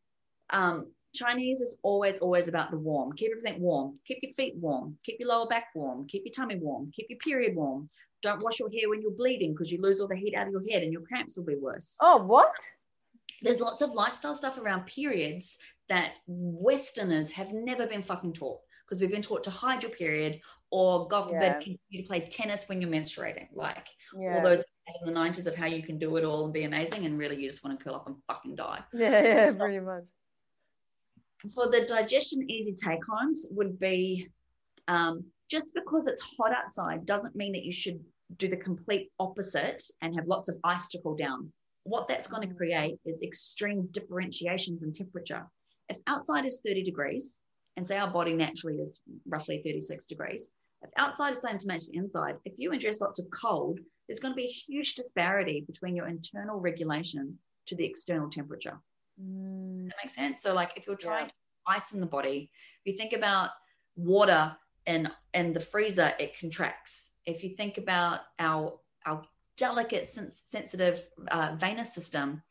um, Chinese is always, always about the warm. Keep everything warm. Keep your feet warm. Keep your lower back warm. Keep your tummy warm. Keep your period warm. Don't wash your hair when you're bleeding because you lose all the heat out of your head and your cramps will be worse. oh, what? There's lots of lifestyle stuff around periods that Westerners have never been fucking taught because we've been taught to hide your period or, God forbid, Yeah. continue to play tennis when you're menstruating. Like Yeah. all those in the 90s of how you can do it all and be amazing and really you just want to curl up and fucking die. yeah, yeah, So- pretty much. for the digestion easy take homes would be um, just because it's hot outside doesn't mean that you should do the complete opposite and have lots of ice to cool down. What that's going to create is extreme differentiations in temperature. If outside is 30 degrees, and say our body naturally is roughly 36 degrees, if outside is starting to match the inside, if you ingest lots of cold, there's going to be a huge disparity between your internal regulation to the external temperature. Mm, That makes sense. So, like, if you're trying Yeah. to ice in the body, if you think about water in in the freezer, it contracts. If you think about our our delicate, sens- sensitive uh, venous system,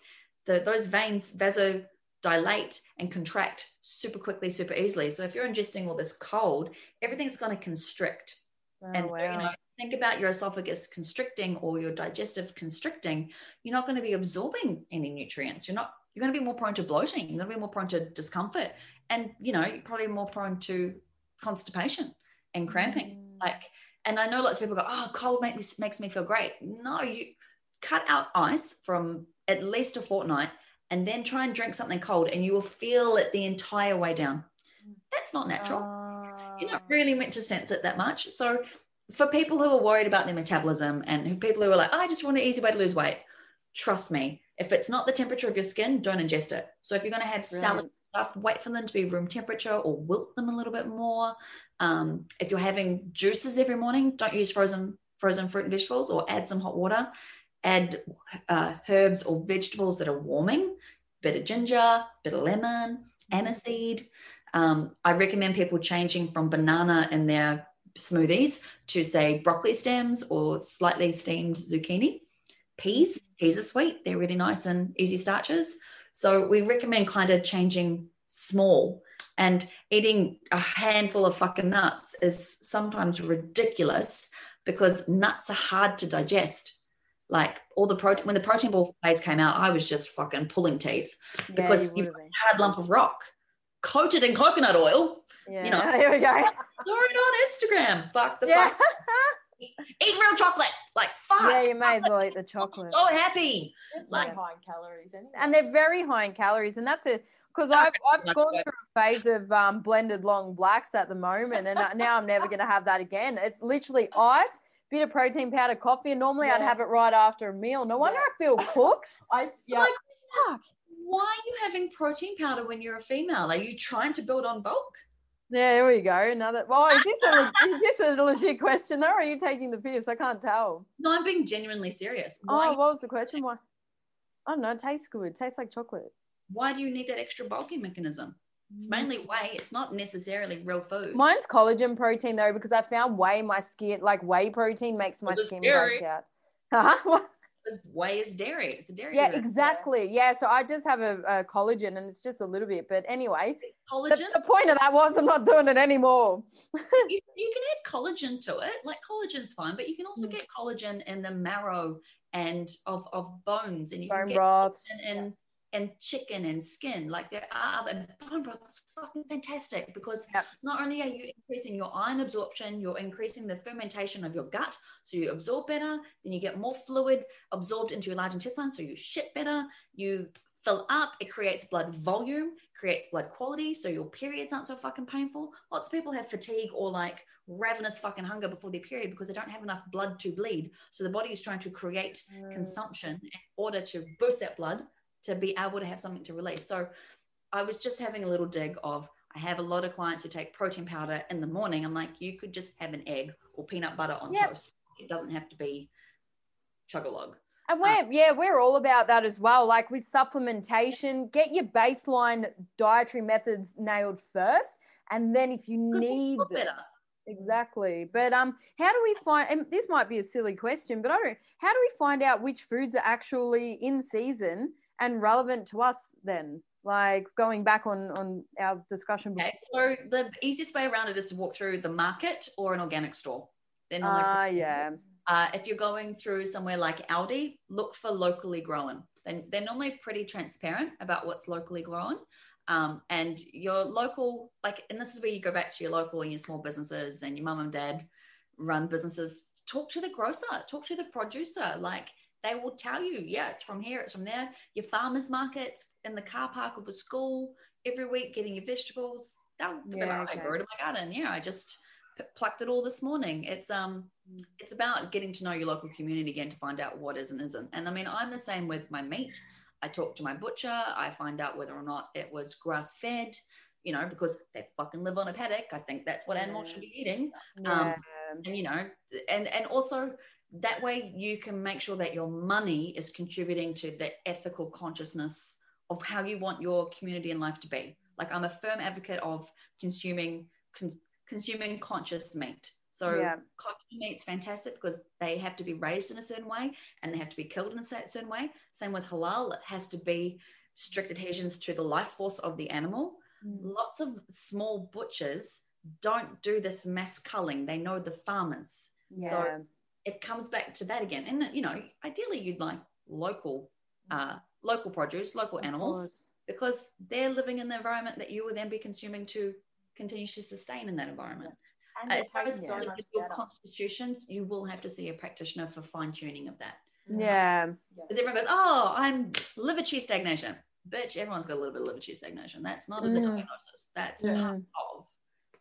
the, those veins vasodilate and contract super quickly, super easily. So, if you're ingesting all this cold, everything's going to constrict. oh, and so, you wow. know, think about your esophagus constricting or your digestive constricting, you're not going to be absorbing any nutrients. You're not, you're going to be more prone to bloating. You're going to be more prone to discomfort. And, you know, you're probably more prone to constipation and cramping. Mm. Like, and I know lots of people go, oh, cold make me, makes me feel great. No, you cut out ice from at least a fortnight and then try and drink something cold and you will feel it the entire way down. That's not natural you're not Ah. really meant to sense it that much. So for people who are worried about their metabolism and who, people who are like, "Oh, I just want an easy way to lose weight, trust me, if it's not the temperature of your skin, don't ingest it. So if you're going to have salad stuff, wait for them to be room temperature or wilt them a little bit more. Um, if you're having juices every morning, don't use frozen frozen fruit and vegetables or add some hot water. Add uh, herbs or vegetables that are warming, bit of ginger, bit of lemon, aniseed. Um, I recommend people changing from banana in their smoothies to say broccoli stems or slightly steamed zucchini. Peas, peas are sweet. They're really nice and easy starches. So we recommend kind of changing small and eating a handful of fucking nuts is sometimes ridiculous because nuts are hard to digest. Like all the protein, when the protein ball phase came out, I was just fucking pulling teeth Yeah, because you you've got a hard lump of rock coated in coconut oil. Yeah. you [LAUGHS] know. Here we go. Saw it on Instagram. Fuck the Yeah. fuck. [LAUGHS] Eat real chocolate. Like fuck. yeah, you may as well eat the I'm chocolate. so happy. It's Like- like high in calories anyway. and they're very high in calories and that's it because I've, I've gone through a phase of um, blended long blacks at the moment and uh, now i'm never going to have that again it's literally ice bit of protein powder coffee and normally i'd have it right after a meal no wonder i feel cooked [LAUGHS] I yeah. Like, fuck. Why are you having protein powder when you're a female? Are you trying to build on bulk? Yeah there we go another well is this a, is this a legit question though or are you taking the piss i can't tell No, I'm being genuinely serious. Oh, why, oh what was the question why i don't know it tastes good it tastes like chocolate why do you need that extra bulking mechanism? It's mm. mainly whey. It's not necessarily real food. Mine's collagen protein though, because I found whey my skin like whey protein makes my skin break out. [LAUGHS] Huh? Whey is dairy. It's a dairy. Yeah, derivative. exactly. Yeah, so I just have a, a collagen, and it's just a little bit. But anyway, the, Collagen. the point of that was I'm not doing it anymore. [LAUGHS] you, you can add collagen to it. Like collagen's fine, but you can also Mm. get collagen in the marrow and of, of bones, and you can Bone get broths. and, and and chicken and skin. Like there are other bone broth is fucking fantastic because Yep. not only are you increasing your iron absorption, you're increasing the fermentation of your gut, so you absorb better. Then you get more fluid absorbed into your large intestine, so you shit better. You fill up. It creates blood volume, creates blood quality, so your periods aren't so fucking painful. Lots of people have fatigue or like ravenous fucking hunger before their period because they don't have enough blood to bleed. So the body is trying to create mm. consumption in order to boost that blood to be able to have something to release. So I was just having a little dig of I have a lot of clients who take protein powder in the morning. I'm like, you could just have an egg or peanut butter on Yep. toast. It doesn't have to be chug-a-log. And we're yeah, we're all about that as well. Like with supplementation, get your baseline dietary methods nailed first, and then if you need better. exactly. But um, how do we find? And this might be a silly question, but I don't. How do we find out which foods are actually in season and relevant to us? Then, like going back on on our discussion before. Okay, so the easiest way around it is to walk through the market or an organic store. Then Ah, yeah. Uh, if you're going through somewhere like Aldi, look for locally grown. Then they're normally pretty transparent about what's locally grown. Um, and your local, like, and this is where you go back to your local and your small businesses and your mum and dad run businesses. Talk to the grocer, talk to the producer. Like, they will tell you, yeah, it's from here, it's from there. Your farmers markets in the car park of a school every week, getting your vegetables. They'll they'll be like, okay. I grew it in my garden. Yeah, I just p- plucked it all this morning. It's um, it's about getting to know your local community again to find out what is and isn't. And I mean, I'm the same with my meat. I talk to my butcher. I find out whether or not it was grass fed. You know, because they fucking live on a paddock. I think that's what animals Yeah. should be eating Yeah. and you know and and also that way you can make sure that your money is contributing to the ethical consciousness of how you want your community and life to be like i'm a firm advocate of consuming con- consuming conscious meat so Yeah. conscious meat's fantastic because they have to be raised in a certain way and they have to be killed in a certain way same with halal it has to be strict adhesions to the life force of the animal mm. lots of small butchers don't do this mass culling. They know the farmers. yeah. So it comes back to that again. And you know, ideally you'd like local uh local produce, local Of animals, course. because they're living in the environment that you will then be consuming to continue to sustain in that environment. And Uh, as far as tastes so individual constitutions, you will have to see a practitioner for fine tuning of that. Yeah. Because everyone goes, Oh, I'm liver qi stagnation. Bitch, everyone's got a little bit of liver qi stagnation. That's not a Mm. diagnosis. That's Mm. part of.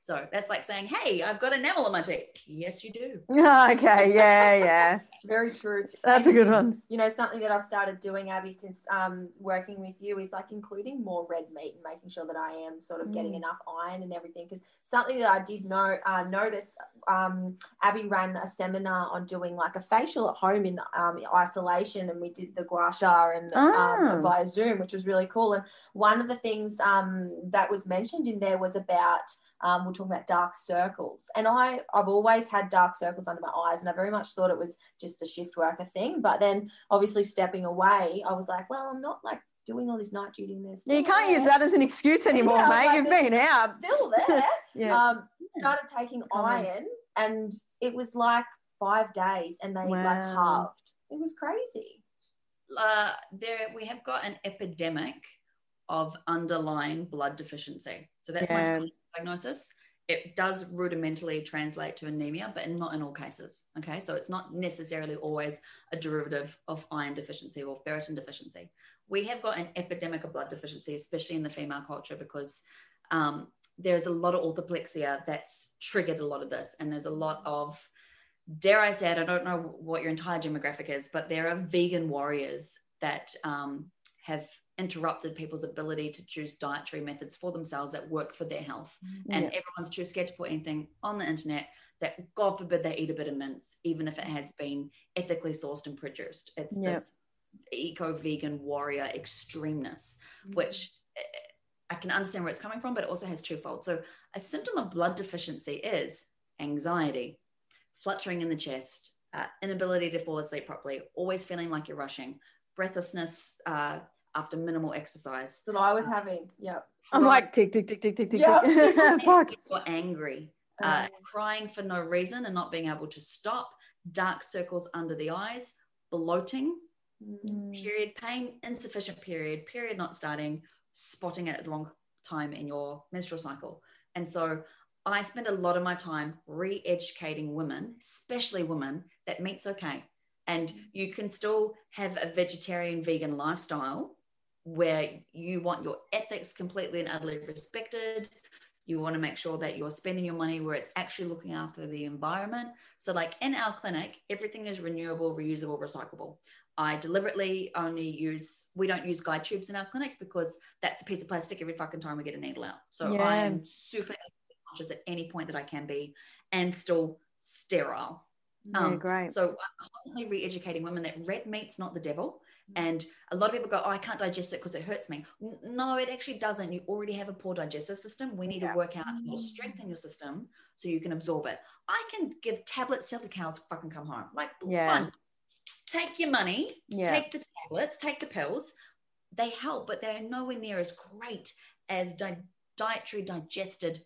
So that's like saying, Hey, I've got enamel on my teeth. Yes, you do. [LAUGHS] okay. Yeah. Yeah. Very true. That's a good one. You know, something that I've started doing, Abbie, since um, working with you is like including more red meat and making sure that I am sort of getting Mm. enough iron and everything. Because something that I did know, uh, notice, um, Abbie ran a seminar on doing like a facial at home in um, isolation, and we did the gua sha and Ah. um, via Zoom, which was really cool. And one of the things um, that was mentioned in there was about um, we're talking about dark circles, and I I've always had dark circles under my eyes, and I very much thought it was just a shift worker thing. But then obviously stepping away, I was like, well, I'm not like doing all this night duty in this. You can't use that as an excuse [LAUGHS] anymore, Yeah, mate. like, You've been out. Still there. [LAUGHS] Yeah. Um, started taking Come on. iron, and it was like five days, and they like halved. It was crazy. uh, there we have got an epidemic of underlying blood deficiency. So that's Yeah. my diagnosis. It does rudimentally translate to anemia, but not in all cases. Okay, so it's not necessarily always a derivative of iron deficiency or ferritin deficiency. We have got an epidemic of blood deficiency, especially in the female culture, because um, there's a lot of orthorexia that's triggered a lot of this, and there's a lot of dare I say it, I don't know what your entire demographic is, but there are vegan warriors that um, have interrupted people's ability to choose dietary methods for themselves that work for their health. And everyone's too scared to put anything on the internet that, God forbid, they eat a bit of mince, even if it has been ethically sourced and produced. It's Yeah. this eco vegan warrior extremeness, which eh, I can understand where it's coming from, but it also has twofold. So, a symptom of blood deficiency is anxiety, fluttering in the chest, uh, inability to fall asleep properly, always feeling like you're rushing, breathlessness uh, after minimal exercise. That's what I was having. Yep. I'm like tick tick tick tick tick tick. Yeah. tick. [LAUGHS] Fuck. You're angry, uh, Um, crying for no reason and not being able to stop, dark circles under the eyes, bloating, mm, period pain, insufficient period, period not starting, spotting it at the wrong time in your menstrual cycle. And so I spend a lot of my time re educating women, especially women, that meat's okay. And you can still have a vegetarian, vegan lifestyle where you want your ethics completely and utterly respected. You want to make sure that you're spending your money where it's actually looking after the environment. So, like in our clinic, everything is renewable, reusable, recyclable. I deliberately only use, we don't use guide tubes in our clinic because that's a piece of plastic every fucking time we get a needle out. So Yeah. I'm super conscious at any point that I can be and still sterile. Yeah, Um, great. So I'm constantly re-educating women that red meat's not the devil. And a lot of people go, oh, I can't digest it because it hurts me. No, it actually doesn't. You already have a poor digestive system. We need Yeah. to work out how to strengthen your system so you can absorb it. I can give tablets till the cows fucking come home. Like, Yeah. Take your money, Yeah. take the tablets, take the pills. They help, but they're nowhere near as great as di- dietary digested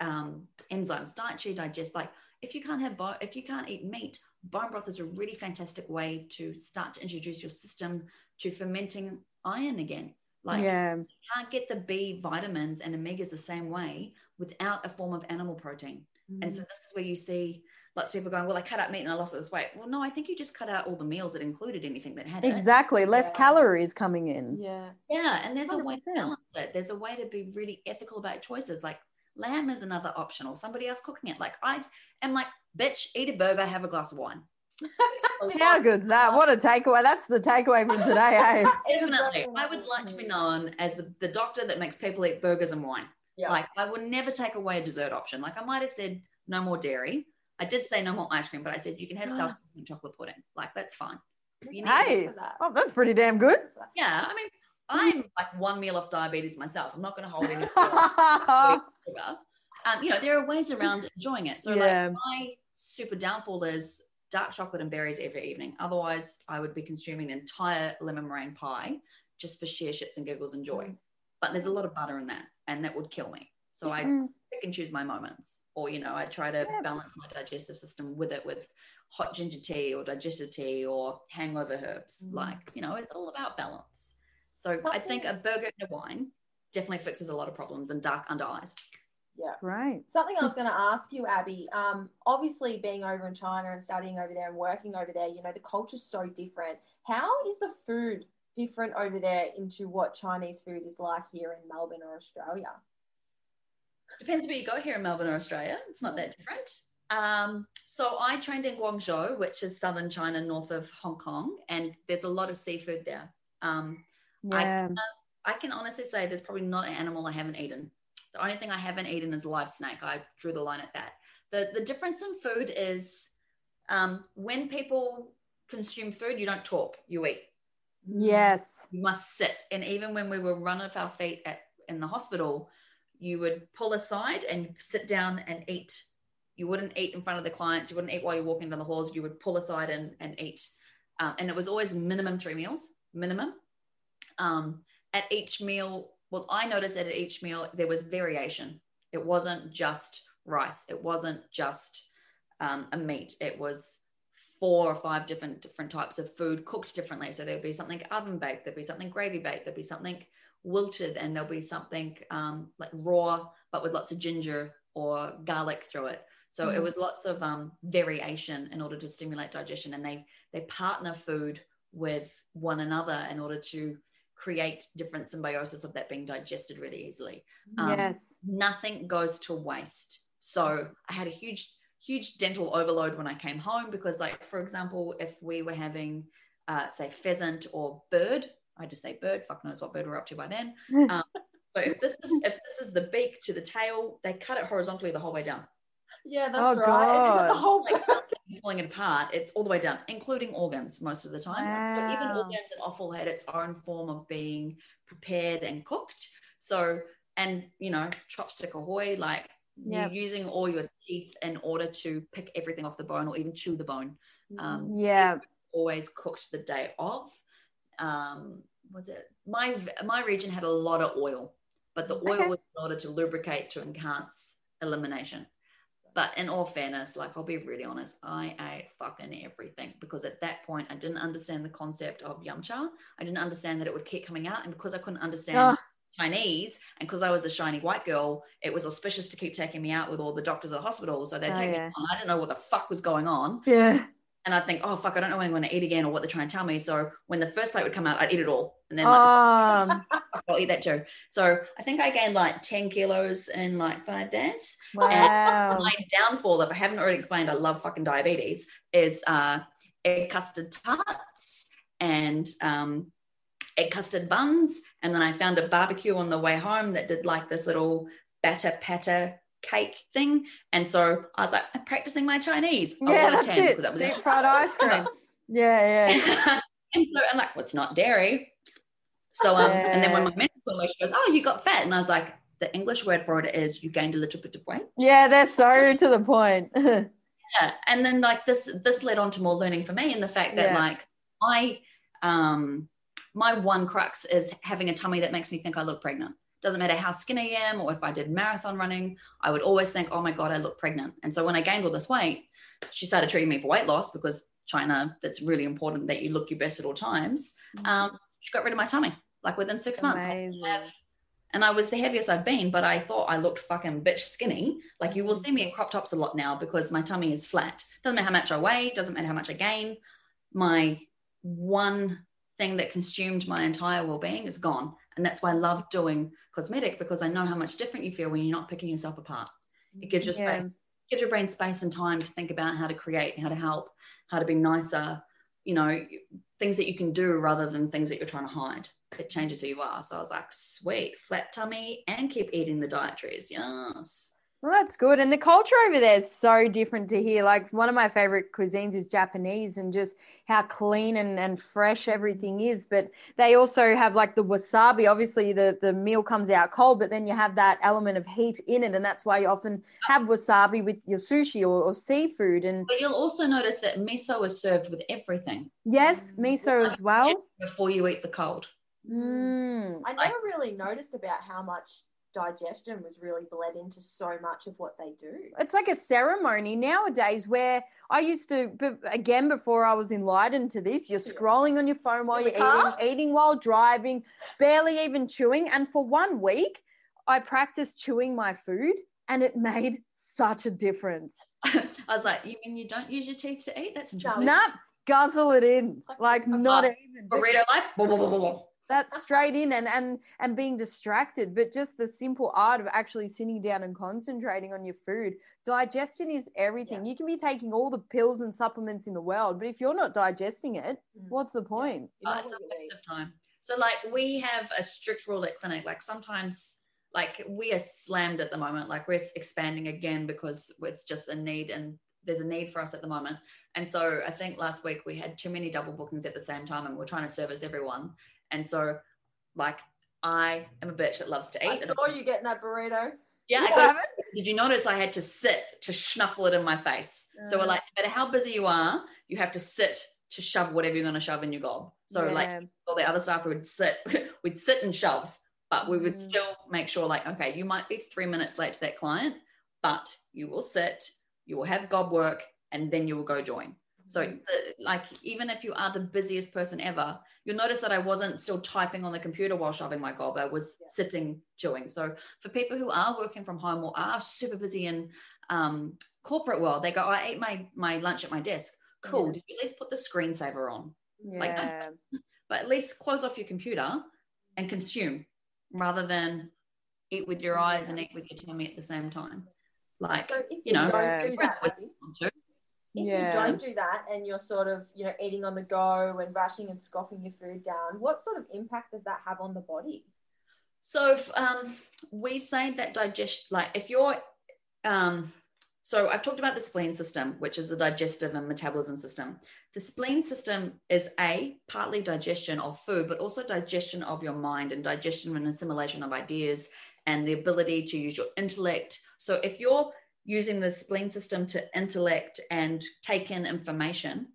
um, enzymes. Dietary digest, like if you can't have bo- if you can't eat meat, bone broth is a really fantastic way to start to introduce your system to fermenting iron again. Like yeah. you can't get the B vitamins and omegas the same way without a form of animal protein. And mm-hmm. so this is where you see lots of people going, Well, I cut out meat and I lost all this weight. Well, no, I think you just cut out all the meals that included anything that had it. Exactly. Less Yeah. calories coming in. yeah. Yeah, and there's a way to balance it. There's a way to be really ethical about choices. Like lamb is another option, or somebody else cooking it. Like I am like, bitch, eat a burger, have a glass of wine. [LAUGHS] How good's that? What a takeaway. That's the takeaway from today, eh? [LAUGHS] Definitely. I would like to be known as the, the doctor that makes people eat burgers and wine. Yeah. Like I would never take away a dessert option. Like I might have said no more dairy. I did say no more ice cream, but I said you can have self and chocolate pudding. Like that's fine. You need Hey. That. Oh, that's pretty damn good. yeah, I mean, I'm like one meal off diabetes myself. I'm not going to hold any [LAUGHS] yeah. Sugar. Um, you know, there are ways around enjoying it. So Yeah. like my super downfall is dark chocolate and berries every evening. Otherwise, I would be consuming an entire lemon meringue pie just for sheer shits and giggles and joy. But there's a lot of butter in that, and that would kill me. So I Mm. pick and choose my moments. Or, you know, I try to Yeah. balance my digestive system with it with hot ginger tea or digestive tea or hangover herbs. Mm. Like, you know, it's all about balance. So I think a burger and a wine definitely fixes a lot of problems and dark under eyes. Yeah. Right. Something I was going to ask you, Abbie. Um, obviously, being over in China and studying over there and working over there, you know, the culture's so different. How is the food different over there into what Chinese food is like here in Melbourne or Australia? Depends where you go here in Melbourne or Australia. It's not that different. Um, so I trained in Guangzhou, which is southern China, north of Hong Kong, and there's a lot of seafood there. Um, I- Yeah. I can honestly say there's probably not an animal I haven't eaten. The only thing I haven't eaten is a live snake. I drew the line at that. The the difference in food is um, when people consume food, you don't talk, you eat. yes. You must sit. And even when we were run off our feet at in the hospital, you would pull aside and sit down and eat. You wouldn't eat in front of the clients. You wouldn't eat while you're walking down the halls. You would pull aside and, and eat. Um, and it was always minimum three meals, minimum. Um, at each meal, well, I noticed that at each meal there was variation. It wasn't just rice. It wasn't just um, a meat. It was four or five different different types of food cooked differently. So there'd be something oven baked, there'd be something gravy baked, there'd be something wilted, and there'll be something um, like raw but with lots of ginger or garlic through it. So it Mhm. was lots of um, variation in order to stimulate digestion, and they they partner food with one another in order to create different symbiosis of that being digested really easily Um, yes. nothing goes to waste. So I had a huge, huge dental overload when I came home because, like, for example, if we were having, uh, say, pheasant or bird, I just say bird. Fuck knows what bird we're up to by then. [LAUGHS] Um, so if this is if this is the beak to the tail, they cut it horizontally the whole way down. Yeah, that's Oh, right. [LAUGHS] God. The whole Like pulling it apart, it's all the way down, including organs most of the time. So even organs and offal had its own form of being prepared and cooked. So and you know, chopstick ahoy, like Yep. you're using all your teeth in order to pick everything off the bone or even chew the bone. Um, Yeah. always cooked the day of. Um, was it my my region had a lot of oil, but the oil Okay. was in order to lubricate to enhance elimination. But in all fairness, like I'll be really honest, I ate fucking everything because at that point I didn't understand the concept of yum cha. I didn't understand that it would keep coming out, and because I couldn't understand Oh. Chinese, and because I was a shiny white girl, it was auspicious to keep taking me out with all the doctors at the hospital. So they'd Oh, take me on. I didn't know what the fuck was going on Yeah. And I'd think, oh fuck, I don't know when I'm going to eat again or what they're trying to tell me. So when the first plate would come out, I'd eat it all, and then like, Um, [LAUGHS] "Fuck, I'll eat that too. So I think I gained like ten kilos in like five days. wow. My downfall, if I haven't already explained, I love fucking diabetes, is uh, egg custard tarts and um, egg custard buns, and then I found a barbecue on the way home that did like this little batter patter cake thing, and so I was like, I'm practicing my Chinese. I Yeah, that's 10 it. that was Deep fried ice [LAUGHS] cream. Yeah, yeah. [LAUGHS] and so I'm like, well, it's not dairy. So um, and then when my Yeah. mentor me, she goes, "Oh, you got fat," and I was like, "The English word for it is you gained a little bit of weight." Yeah, they're so to the point. [LAUGHS] Yeah, and then like this, this led on to more learning for me, and the fact that Yeah. like my um my one crux is having a tummy that makes me think I look pregnant. Doesn't matter how skinny I am, or if I did marathon running, I would always think, "Oh my god, I look pregnant." And so when I gained all this weight, she started treating me for weight loss because China, that's really important that you look your best at all times. Um, she got rid of my tummy like within six months. And I was the heaviest I've been, but I thought I looked fucking bitch skinny. Like you will see me in crop tops a lot now because my tummy is flat. Doesn't matter how much I weigh, doesn't matter how much I gain. My one thing that consumed my entire well-being is gone. And that's why I love doing cosmetic because I know how much different you feel when you're not picking yourself apart. It gives you Yeah. space, gives your brain space and time to think about how to create, how to help, how to be nicer, you know, things that you can do rather than things that you're trying to hide. It changes who you are. So I was like, sweet, flat tummy and keep eating the dietaries. Yes. Well, that's good. And the culture over there is so different to here. Like one of my favorite cuisines is Japanese and just how clean and, and fresh everything is. But they also have like the wasabi. Obviously, the, the meal comes out cold, but then you have that element of heat in it. And that's why you often have wasabi with your sushi or, or seafood. And But you'll also notice that miso is served with everything yes, miso as well. before you eat the cold. Mm. I never really noticed about how much digestion was really bled into so much of what they do. it's like a ceremony nowadays where I used to, again, before I was enlightened to this, you're scrolling on your phone while you're car? eating, eating while driving, barely even chewing. And for one week, I practiced chewing my food and it made such a difference. [LAUGHS] I was like, you mean you don't use your teeth to eat? That's interesting. Nah, guzzle it in. Like not even. Burrito life. That's straight in and and and being distracted, but just the simple art of actually sitting down and concentrating on your food. Digestion is everything. You can be taking all the pills and supplements in the world, but if you're not digesting it, Mm. what's the point? You know Oh, it's a waste of time. So like we have a strict rule at clinic. Like sometimes like we are slammed at the moment. Like we're expanding again because it's just a need and there's a need for us at the moment. And so I think last week we had too many double bookings at the same time and we're trying to service everyone. And so like I am a bitch that loves to eat. I saw you getting that burrito. yeah, I You got did you notice I had to sit to snuffle it in my face? So we're Uh. like, no matter how busy you are, you have to sit to shove whatever you're going to shove in your gob. So like all the other staff would sit, [LAUGHS] we'd sit and shove, but we would Mm. still make sure like, okay, you might be three minutes late to that client, but you will sit, you will have gob work, and then you will go join. So, Mm. the, like, even if you are the busiest person ever, you'll notice that I wasn't still typing on the computer while shoving my gob. I was Yeah. sitting chewing. So, for people who are working from home or are super busy in um, corporate world, they go, I ate my my lunch at my desk. Cool. Yeah. Did you at least put the screensaver on? Like, yeah. [LAUGHS] But at least close off your computer and consume rather than eat with your eyes and eat with your tummy at the same time. Like, So you, know, do that, if Yeah. you don't do that and you're sort of, you know, eating on the go and rushing and scoffing your food down, what sort of impact does that have on the body? So if, um, we say that digest, like if you're, um, so I've talked about the spleen system, which is the digestive and metabolism system. The spleen system is a partly digestion of food, but also digestion of your mind and digestion and assimilation of ideas and the ability to use your intellect. So if you're using the spleen system to intellect and take in information,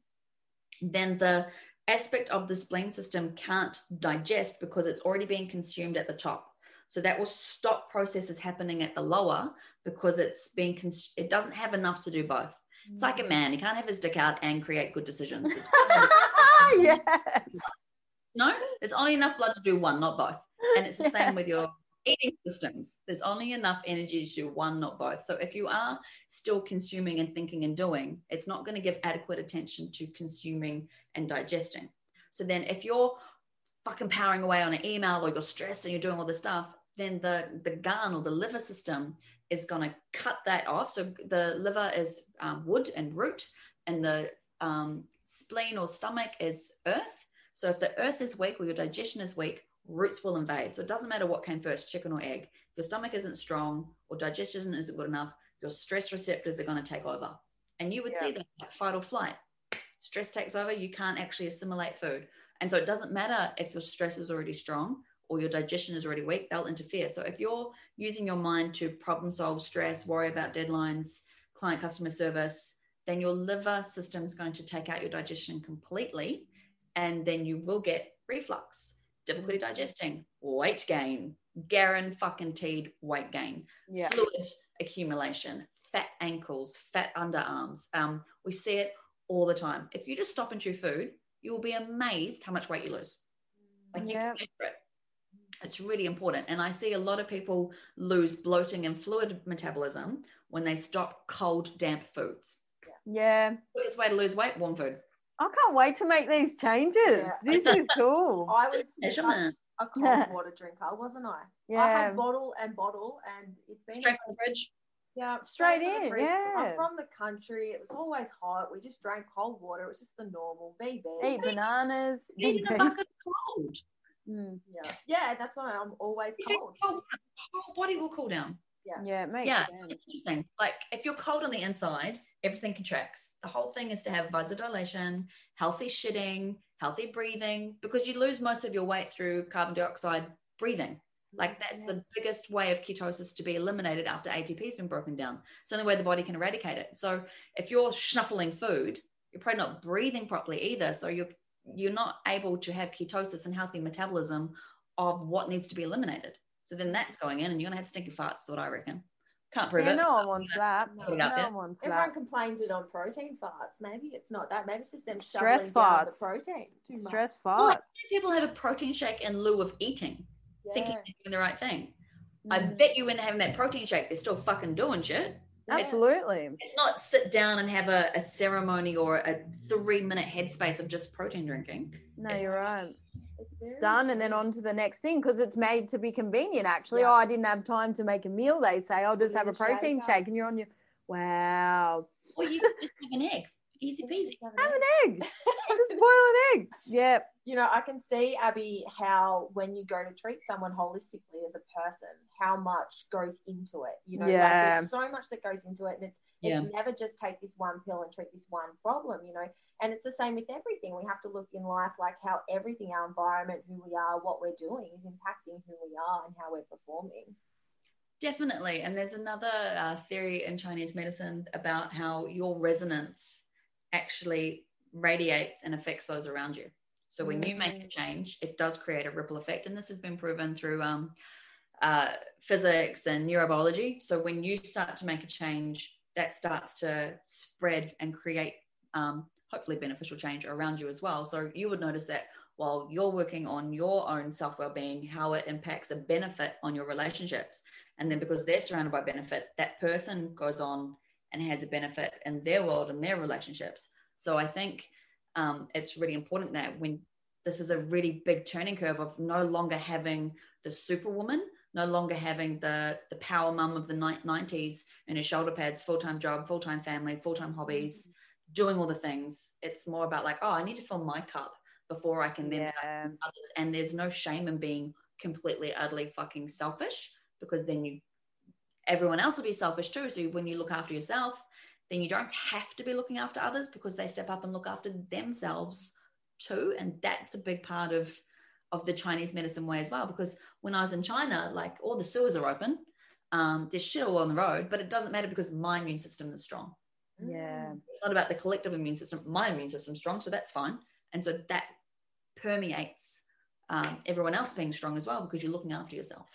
then the aspect of the spleen system can't digest because it's already being consumed at the top. So that will stop processes happening at the lower because it's being cons- it doesn't have enough to do both. It's like a mm. man; he can't have his dick out and create good decisions. It's [LAUGHS] yes. No, it's only enough blood to do one, not both. And it's the yes. same with your eating systems. There's only enough energy to do one, not both. So if you are still consuming and thinking and doing, it's not going to give adequate attention to consuming and digesting. So then if you're fucking powering away on an email or you're stressed and you're doing all this stuff, then the the Gan or the liver system is going to cut that off. So the liver is um, wood and root, and the um, spleen or stomach is earth. So if the earth is weak or your digestion is weak, roots will invade. So it doesn't matter what came first, chicken or egg. If your stomach isn't strong or digestion isn't good enough, your stress receptors are going to take over. And you would yeah. see that like fight or flight. Stress takes over, you can't actually assimilate food. And so it doesn't matter if your stress is already strong or your digestion is already weak, they'll interfere. So if you're using your mind to problem solve stress, worry about deadlines, client customer service, then your liver system is going to take out your digestion completely. And then you will get reflux difficulty digesting, weight gain, Garen fucking teed weight gain, yeah. fluid accumulation, fat ankles, fat underarms. Um, we see it all the time. If you just stop and chew food, you will be amazed how much weight you lose. Like you yeah. it. It's really important. And I see a lot of people lose bloating and fluid metabolism when they stop cold, damp foods. Yeah. Quickest way to lose weight, warm food. I can't wait to make these changes. Yeah. This is [LAUGHS] cool. I was such a cold yeah. water drinker, wasn't I? Yeah. I had bottle and bottle, and it's been straight from the fridge. Yeah, straight, straight in. Yeah, I'm from the country. It was always hot. We just drank cold water. It was just the normal BB. Eat bananas. Eat the bucket cold. Mm. Yeah, yeah. That's why I'm always cold. cold. Whole body will cool down. Yeah, yeah, it makes yeah, sense. Like if you're cold on the inside, everything contracts. The whole thing is to have vasodilation, healthy shitting, healthy breathing, because you lose most of your weight through carbon dioxide breathing. Like that's yeah. the biggest way of ketosis to be eliminated after ATP has been broken down. It's the only way the body can eradicate it. So if you're snuffling food, you're probably not breathing properly either. So you're you're not able to have ketosis and healthy metabolism of what needs to be eliminated. So then that's going in, and you're gonna have stinky farts. Is what I reckon. Can't prove yeah, it. No one wants that. No, no one wants Everyone that. complains it on protein farts. Maybe it's not that. Maybe it's just them stress farts. the protein. Stress much. farts. Well, people have a protein shake in lieu of eating, yeah. thinking they're doing the right thing. Mm. I bet you when they're having that protein shake, they're still fucking doing shit. Absolutely. It's, it's not sit down and have a, a ceremony or a three minute headspace of just protein drinking. No, it's, you're right it's done and then on to the next thing because it's made to be convenient actually. Yeah. oh i didn't have time to make a meal they say. I'll just have a protein shake, shake and you're on your wow. Or you [LAUGHS] just have an egg easy peasy have an egg [LAUGHS] just boil an egg yeah you know i can see Abbie how when you go to treat someone holistically as a person how much goes into it you know yeah. like there's so much that goes into it and it's it's yeah. never just take this one pill and treat this one problem you know and it's the same with everything. We have to look in life like how everything, our environment, who we are, what we're doing is impacting who we are and how we're performing. Definitely. And there's another uh, theory in Chinese medicine about how your resonance actually radiates and affects those around you. So when you make a change, it does create a ripple effect. And this has been proven through um, uh, physics and neurobiology. So when you start to make a change, that starts to spread and create um, hopefully beneficial change around you as well. So you would notice that while you're working on your own self well-being, how it impacts a benefit on your relationships. And then because they're surrounded by benefit, that person goes on and has a benefit in their world and their relationships. So I think um, it's really important that when this is a really big turning curve of no longer having the superwoman, no longer having the the power mum of the 90s in her shoulder pads, full-time job, full-time family, full-time hobbies, doing all the things. It's more about like, oh, I need to fill my cup before I can then yeah. start others. And there's no shame in being completely, utterly fucking selfish because then you, everyone else will be selfish too. So when you look after yourself, then you don't have to be looking after others because they step up and look after themselves too. And that's a big part of of the Chinese medicine way as well. Because when I was in China, like all the sewers are open, um, there's shit all on the road, but it doesn't matter because my immune system is strong. Yeah. It's not about the collective immune system. My immune system's strong, so that's fine. And so that permeates um, everyone else being strong as well because you're looking after yourself.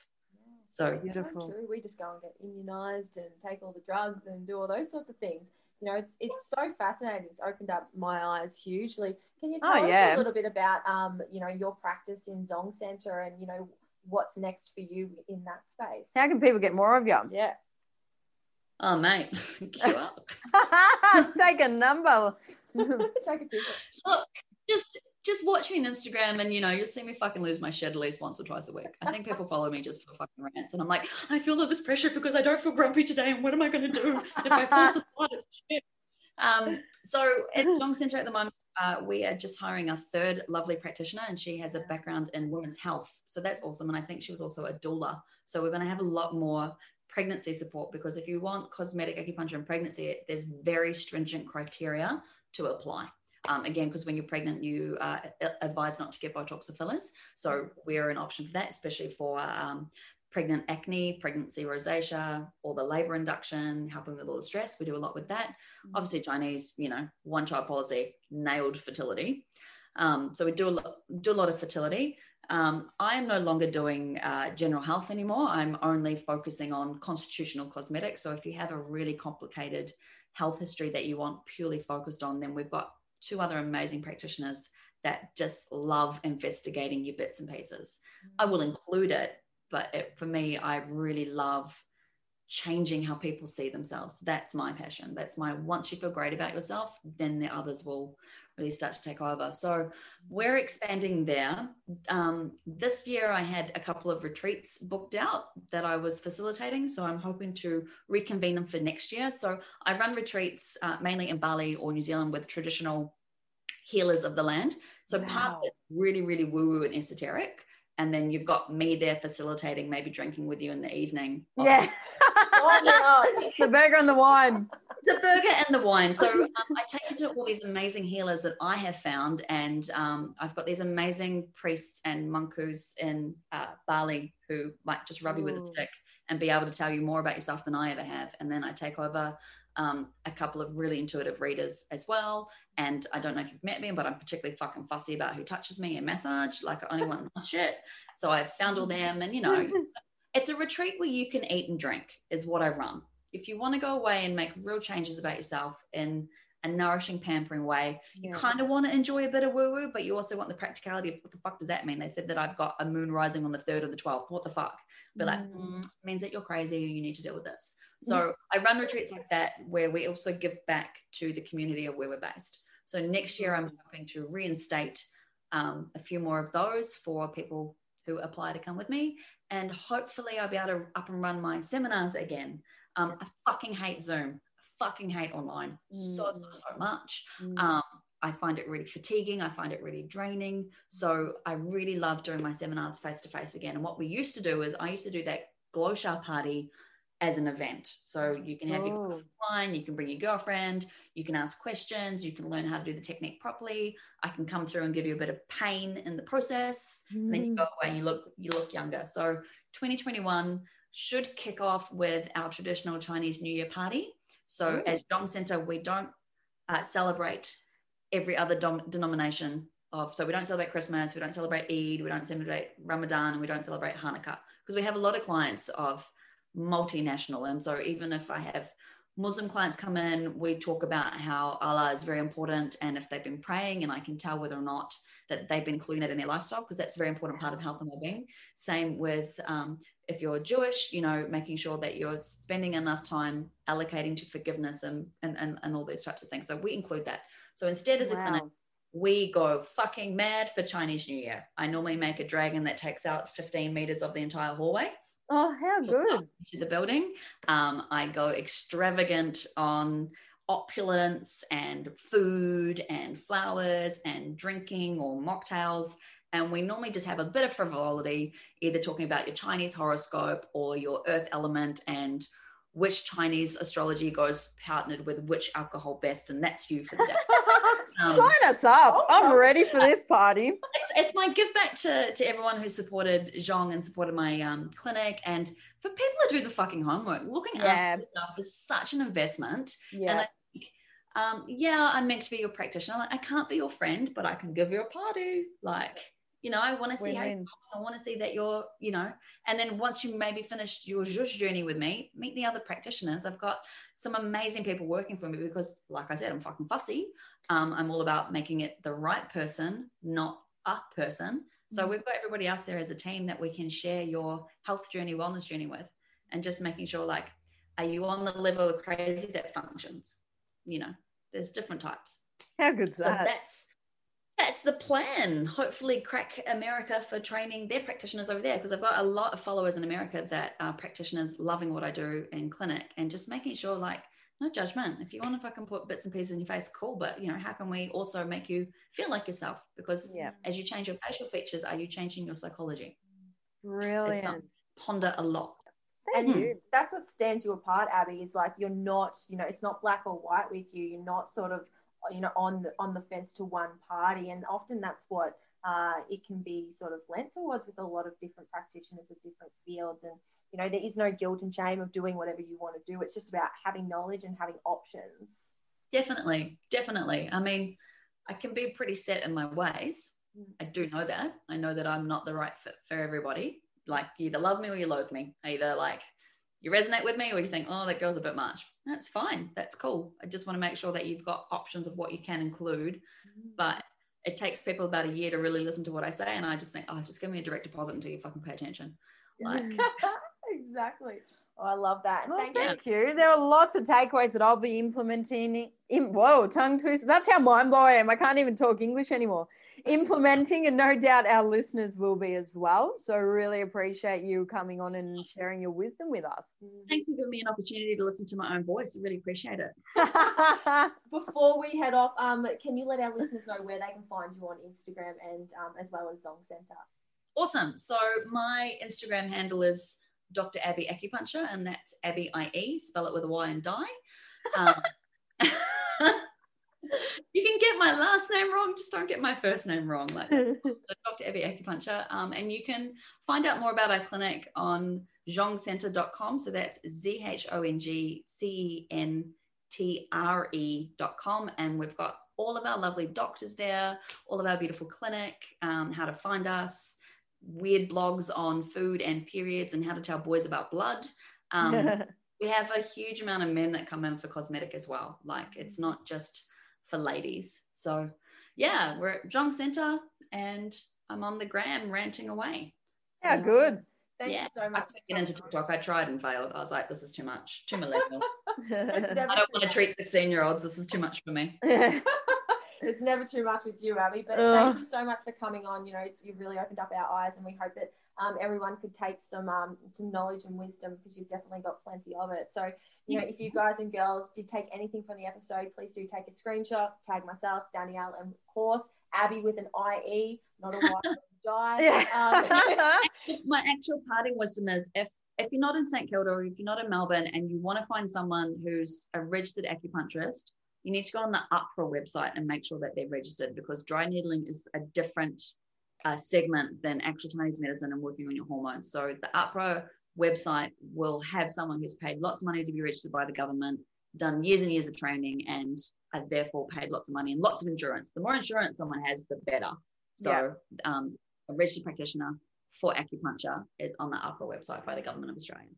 So Beautiful. True. We just go and get immunized and take all the drugs and do all those sorts of things. You know, it's it's so fascinating. It's opened up my eyes hugely. Can you Oh, tell us yeah. a little bit about um, you know, your practice in Zhong Centre and you know what's next for you in that space? How can people get more of you? Yeah. Oh, mate, [LAUGHS] queue [LAUGHS] up. [LAUGHS] Take a number. Take a ticket. Look, just just watch me on Instagram, and you know you'll see me fucking lose my shit at least once or twice a week. I think people follow me just for fucking rants, and I'm like, I feel all this pressure because I don't feel grumpy today, and what am I going to do if I feel supported? Shit. Um, so at [LAUGHS] Zhong Centre at the moment, uh, we are just hiring our third lovely practitioner, and she has a background in women's health, so that's awesome. And I think she was also a doula, so we're going to have a lot more pregnancy support because if you want cosmetic acupuncture in pregnancy, there's very stringent criteria to apply. Um, again, because when you're pregnant, you uh, advise not to get Botox or fillers. So we're an option for that, especially for um, pregnant acne, pregnancy rosacea, all the labor induction, helping with all the stress. We do a lot with that. Obviously, Chinese, you know, one child policy, nailed fertility. Um, so we do a lot, do a lot of fertility. Um, I am no longer doing uh, general health anymore. I'm only focusing on constitutional cosmetics. So if you have a really complicated health history that you want purely focused on, then we've got two other amazing practitioners that just love investigating your bits and pieces. I will include it, but it, for me, I really love changing how people see themselves. That's my passion. That's my once you feel great about yourself, then the others will really start to take over. So we're expanding there. Um, this year, I had a couple of retreats booked out that I was facilitating. So I'm hoping to reconvene them for next year. So I run retreats uh, mainly in Bali or New Zealand with traditional healers of the land. So part of it's really, really woo woo and esoteric. And then you've got me there facilitating, maybe drinking with you in the evening. Yeah. [LAUGHS] the burger and the wine. the burger and the wine. So um, I take you to all these amazing healers that I have found, and um, I've got these amazing priests and monkus in uh, Bali who might just rub you with a stick and be able to tell you more about yourself than I ever have. And then I take over um, a couple of really intuitive readers as well. And I don't know if you've met me, but I'm particularly fucking fussy about who touches me and massage. Like I only want my shit. So I've found all them, and you know, [LAUGHS] it's a retreat where you can eat and drink is what I run. If you want to go away and make real changes about yourself in a nourishing, pampering way, you kind of want to enjoy a bit of woo woo, but you also want the practicality of what the fuck does that mean? They said that I've got a moon rising on the third or the 12th. What the fuck? But like, Mm. mm, means that you're crazy. And you need to deal with this. So I run retreats like that where we also give back to the community of where we're based. So next year, I'm hoping to reinstate um, a few more of those for people who apply to come with me. And hopefully, I'll be able to up and run my seminars again. Um, I fucking hate Zoom. I fucking hate online so, so, so much. Mm. Um, I find it really fatiguing. I find it really draining. So I really love doing my seminars face to face again. And what we used to do is I used to do that glow shower party as an event. So you can have your Oh. of wine, you can bring your girlfriend, you can ask questions, you can learn how to do the technique properly. I can come through and give you a bit of pain in the process. And then you Mm. go away and you look you look younger. So 2021 should kick off with our traditional Chinese New Year party. So Ooh. as Zhong Centre, we don't uh, celebrate every other dom- denomination of. So we don't celebrate Christmas, we don't celebrate Eid, we don't celebrate Ramadan, and we don't celebrate Hanukkah because we have a lot of clients of multinational. And so even if I have Muslim clients come in, we talk about how Allah is very important, and if they've been praying, and I can tell whether or not that they've been including that in their lifestyle because that's a very important part of health and well-being. Same with um, if you're Jewish, you know, making sure that you're spending enough time allocating to forgiveness and and and, and all those types of things. So we include that. So instead, as a clinic, we go fucking mad for Chinese New Year. I normally make a dragon that takes out 15 meters of the entire hallway Oh, how good. to the building. Um, I go extravagant on opulence and food and flowers and drinking or mocktails. And we normally just have a bit of frivolity, either talking about your Chinese horoscope or your earth element and which Chinese astrology goes partnered with which alcohol best, and that's you for the day. [LAUGHS] Um, Sign us up. oh, I'm ready for this party. it's, it's my give back to, to everyone who supported Zhong and supported my um, clinic, and for people to do the fucking homework. Looking Yeah. after stuff is such an investment. Yeah. I think, um, yeah, I'm meant to be your practitioner. Like, I can't be your friend, but I can give you a party. Like, you know, I want to see how you Win-win. I want to see that you're, you know, and then once you maybe finished your zhush journey with me, meet the other practitioners. I've got some amazing people working for me because, like I said, I'm fucking fussy. Um, I'm all about making it the right person, not a person. So we've got everybody else there as a team that we can share your health journey, wellness journey with, and just making sure, like, are you on the level of crazy that functions? You know, there's different types. How good's So that? that's that's the plan. Hopefully, crack America for training their practitioners over there because I've got a lot of followers in America that are practitioners loving what I do in clinic and just making sure, like, no judgment. If you want to fucking put bits and pieces in your face, cool. But you know, how can we also make you feel like yourself? Because Yeah. as you change your facial features, are you changing your psychology? Brilliant. ponder a lot. Thank and you. that's what stands you apart Abbie is like you're not you know it's not black or white with you you're not sort of you know on the on the fence to one party and often that's what uh, it can be sort of lent towards with a lot of different practitioners of different fields and you know there is no guilt and shame of doing whatever you want to do it's just about having knowledge and having options Definitely, definitely. I mean, I can be pretty set in my ways. I do know that. I know that I'm not the right fit for everybody. Like, you either love me or you loathe me. Either like you resonate with me or you think, oh, that girl's a bit much. That's fine. That's cool. I just want to make sure that you've got options of what you can include. Mm-hmm. But it takes people about a year to really listen to what I say. And I just think, oh, just give me a direct deposit until you fucking pay attention. Like, [LAUGHS] [LAUGHS] exactly oh, i love that Well, thank you thank you. There are lots of takeaways that I'll be implementing. In, whoa, tongue twist. That's how mind blown I am. I can't even talk English anymore. Implementing, and no doubt our listeners will be as well. So, really appreciate you coming on and sharing your wisdom with us. thanks for giving me an opportunity to listen to my own voice. I really appreciate it. [LAUGHS] Before we head off, um, can you let our listeners know where they can find you on Instagram and um, as well as Zhong Centre? Awesome. So my Instagram handle is Dr. Abbie Acupuncture, and that's Abbie IE, spell it with a Y and die. [LAUGHS] Um, [LAUGHS] you can get my last name wrong, just don't get my first name wrong. Like [LAUGHS] so Dr. Abbie Acupuncture. Um, and you can find out more about our clinic on zhongcenter.com. So that's Z H O N G C E N T R E.com. And we've got all of our lovely doctors there, all of our beautiful clinic, um, how to find us, weird blogs on food and periods, and how to tell boys about blood. Um, [LAUGHS] we have a huge amount of men that come in for cosmetic as well. Like it's not just for ladies. So yeah, we're at Zhong Centre and I'm on the gram ranting away. yeah, good. Thank Yeah, you so I much. couldn't get into TikTok. I tried and failed. I was like, this is too much, too [LAUGHS] millennial. [LAUGHS] I don't want to treat 16 year olds. This is too much for me. It's never too much with you, Abbie. But Ugh. thank you so much for coming on. You know, it's, you've really opened up our eyes, and we hope that um, everyone could take some um, some knowledge and wisdom because you've definitely got plenty of it. So, you know, if you guys and girls did take anything from the episode, please do take a screenshot, tag myself, Danielle, and of course Abbie with an IE, not a Y. Die. [LAUGHS] Um, yeah. [LAUGHS] my actual parting wisdom is if if you're not in St Kilda or if you're not in Melbourne and you want to find someone who's a registered acupuncturist, you need to go on the AHPRA website and make sure that they're registered because dry needling is a different uh, segment than actual Chinese medicine and working on your hormones. So the AHPRA website will have someone who's paid lots of money to be registered by the government, done years and years of training, and are therefore paid lots of money and lots of insurance. The more insurance someone has, the better. So um, a registered practitioner for acupuncture is on the AHPRA website by the government of Australia.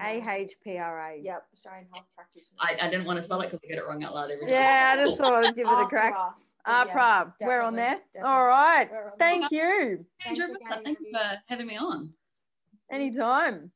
AHPRA. Yep, Australian Health Practitioner. I, I didn't want to spell it because I get it wrong out loud every time. Yeah, I just oh. thought I'd give it a ah, crack. Opera. Ah, but yeah, APRA. We're on there. definitely, All right. we're on there. Thank you. Thank you Thanks for having me on. Anytime.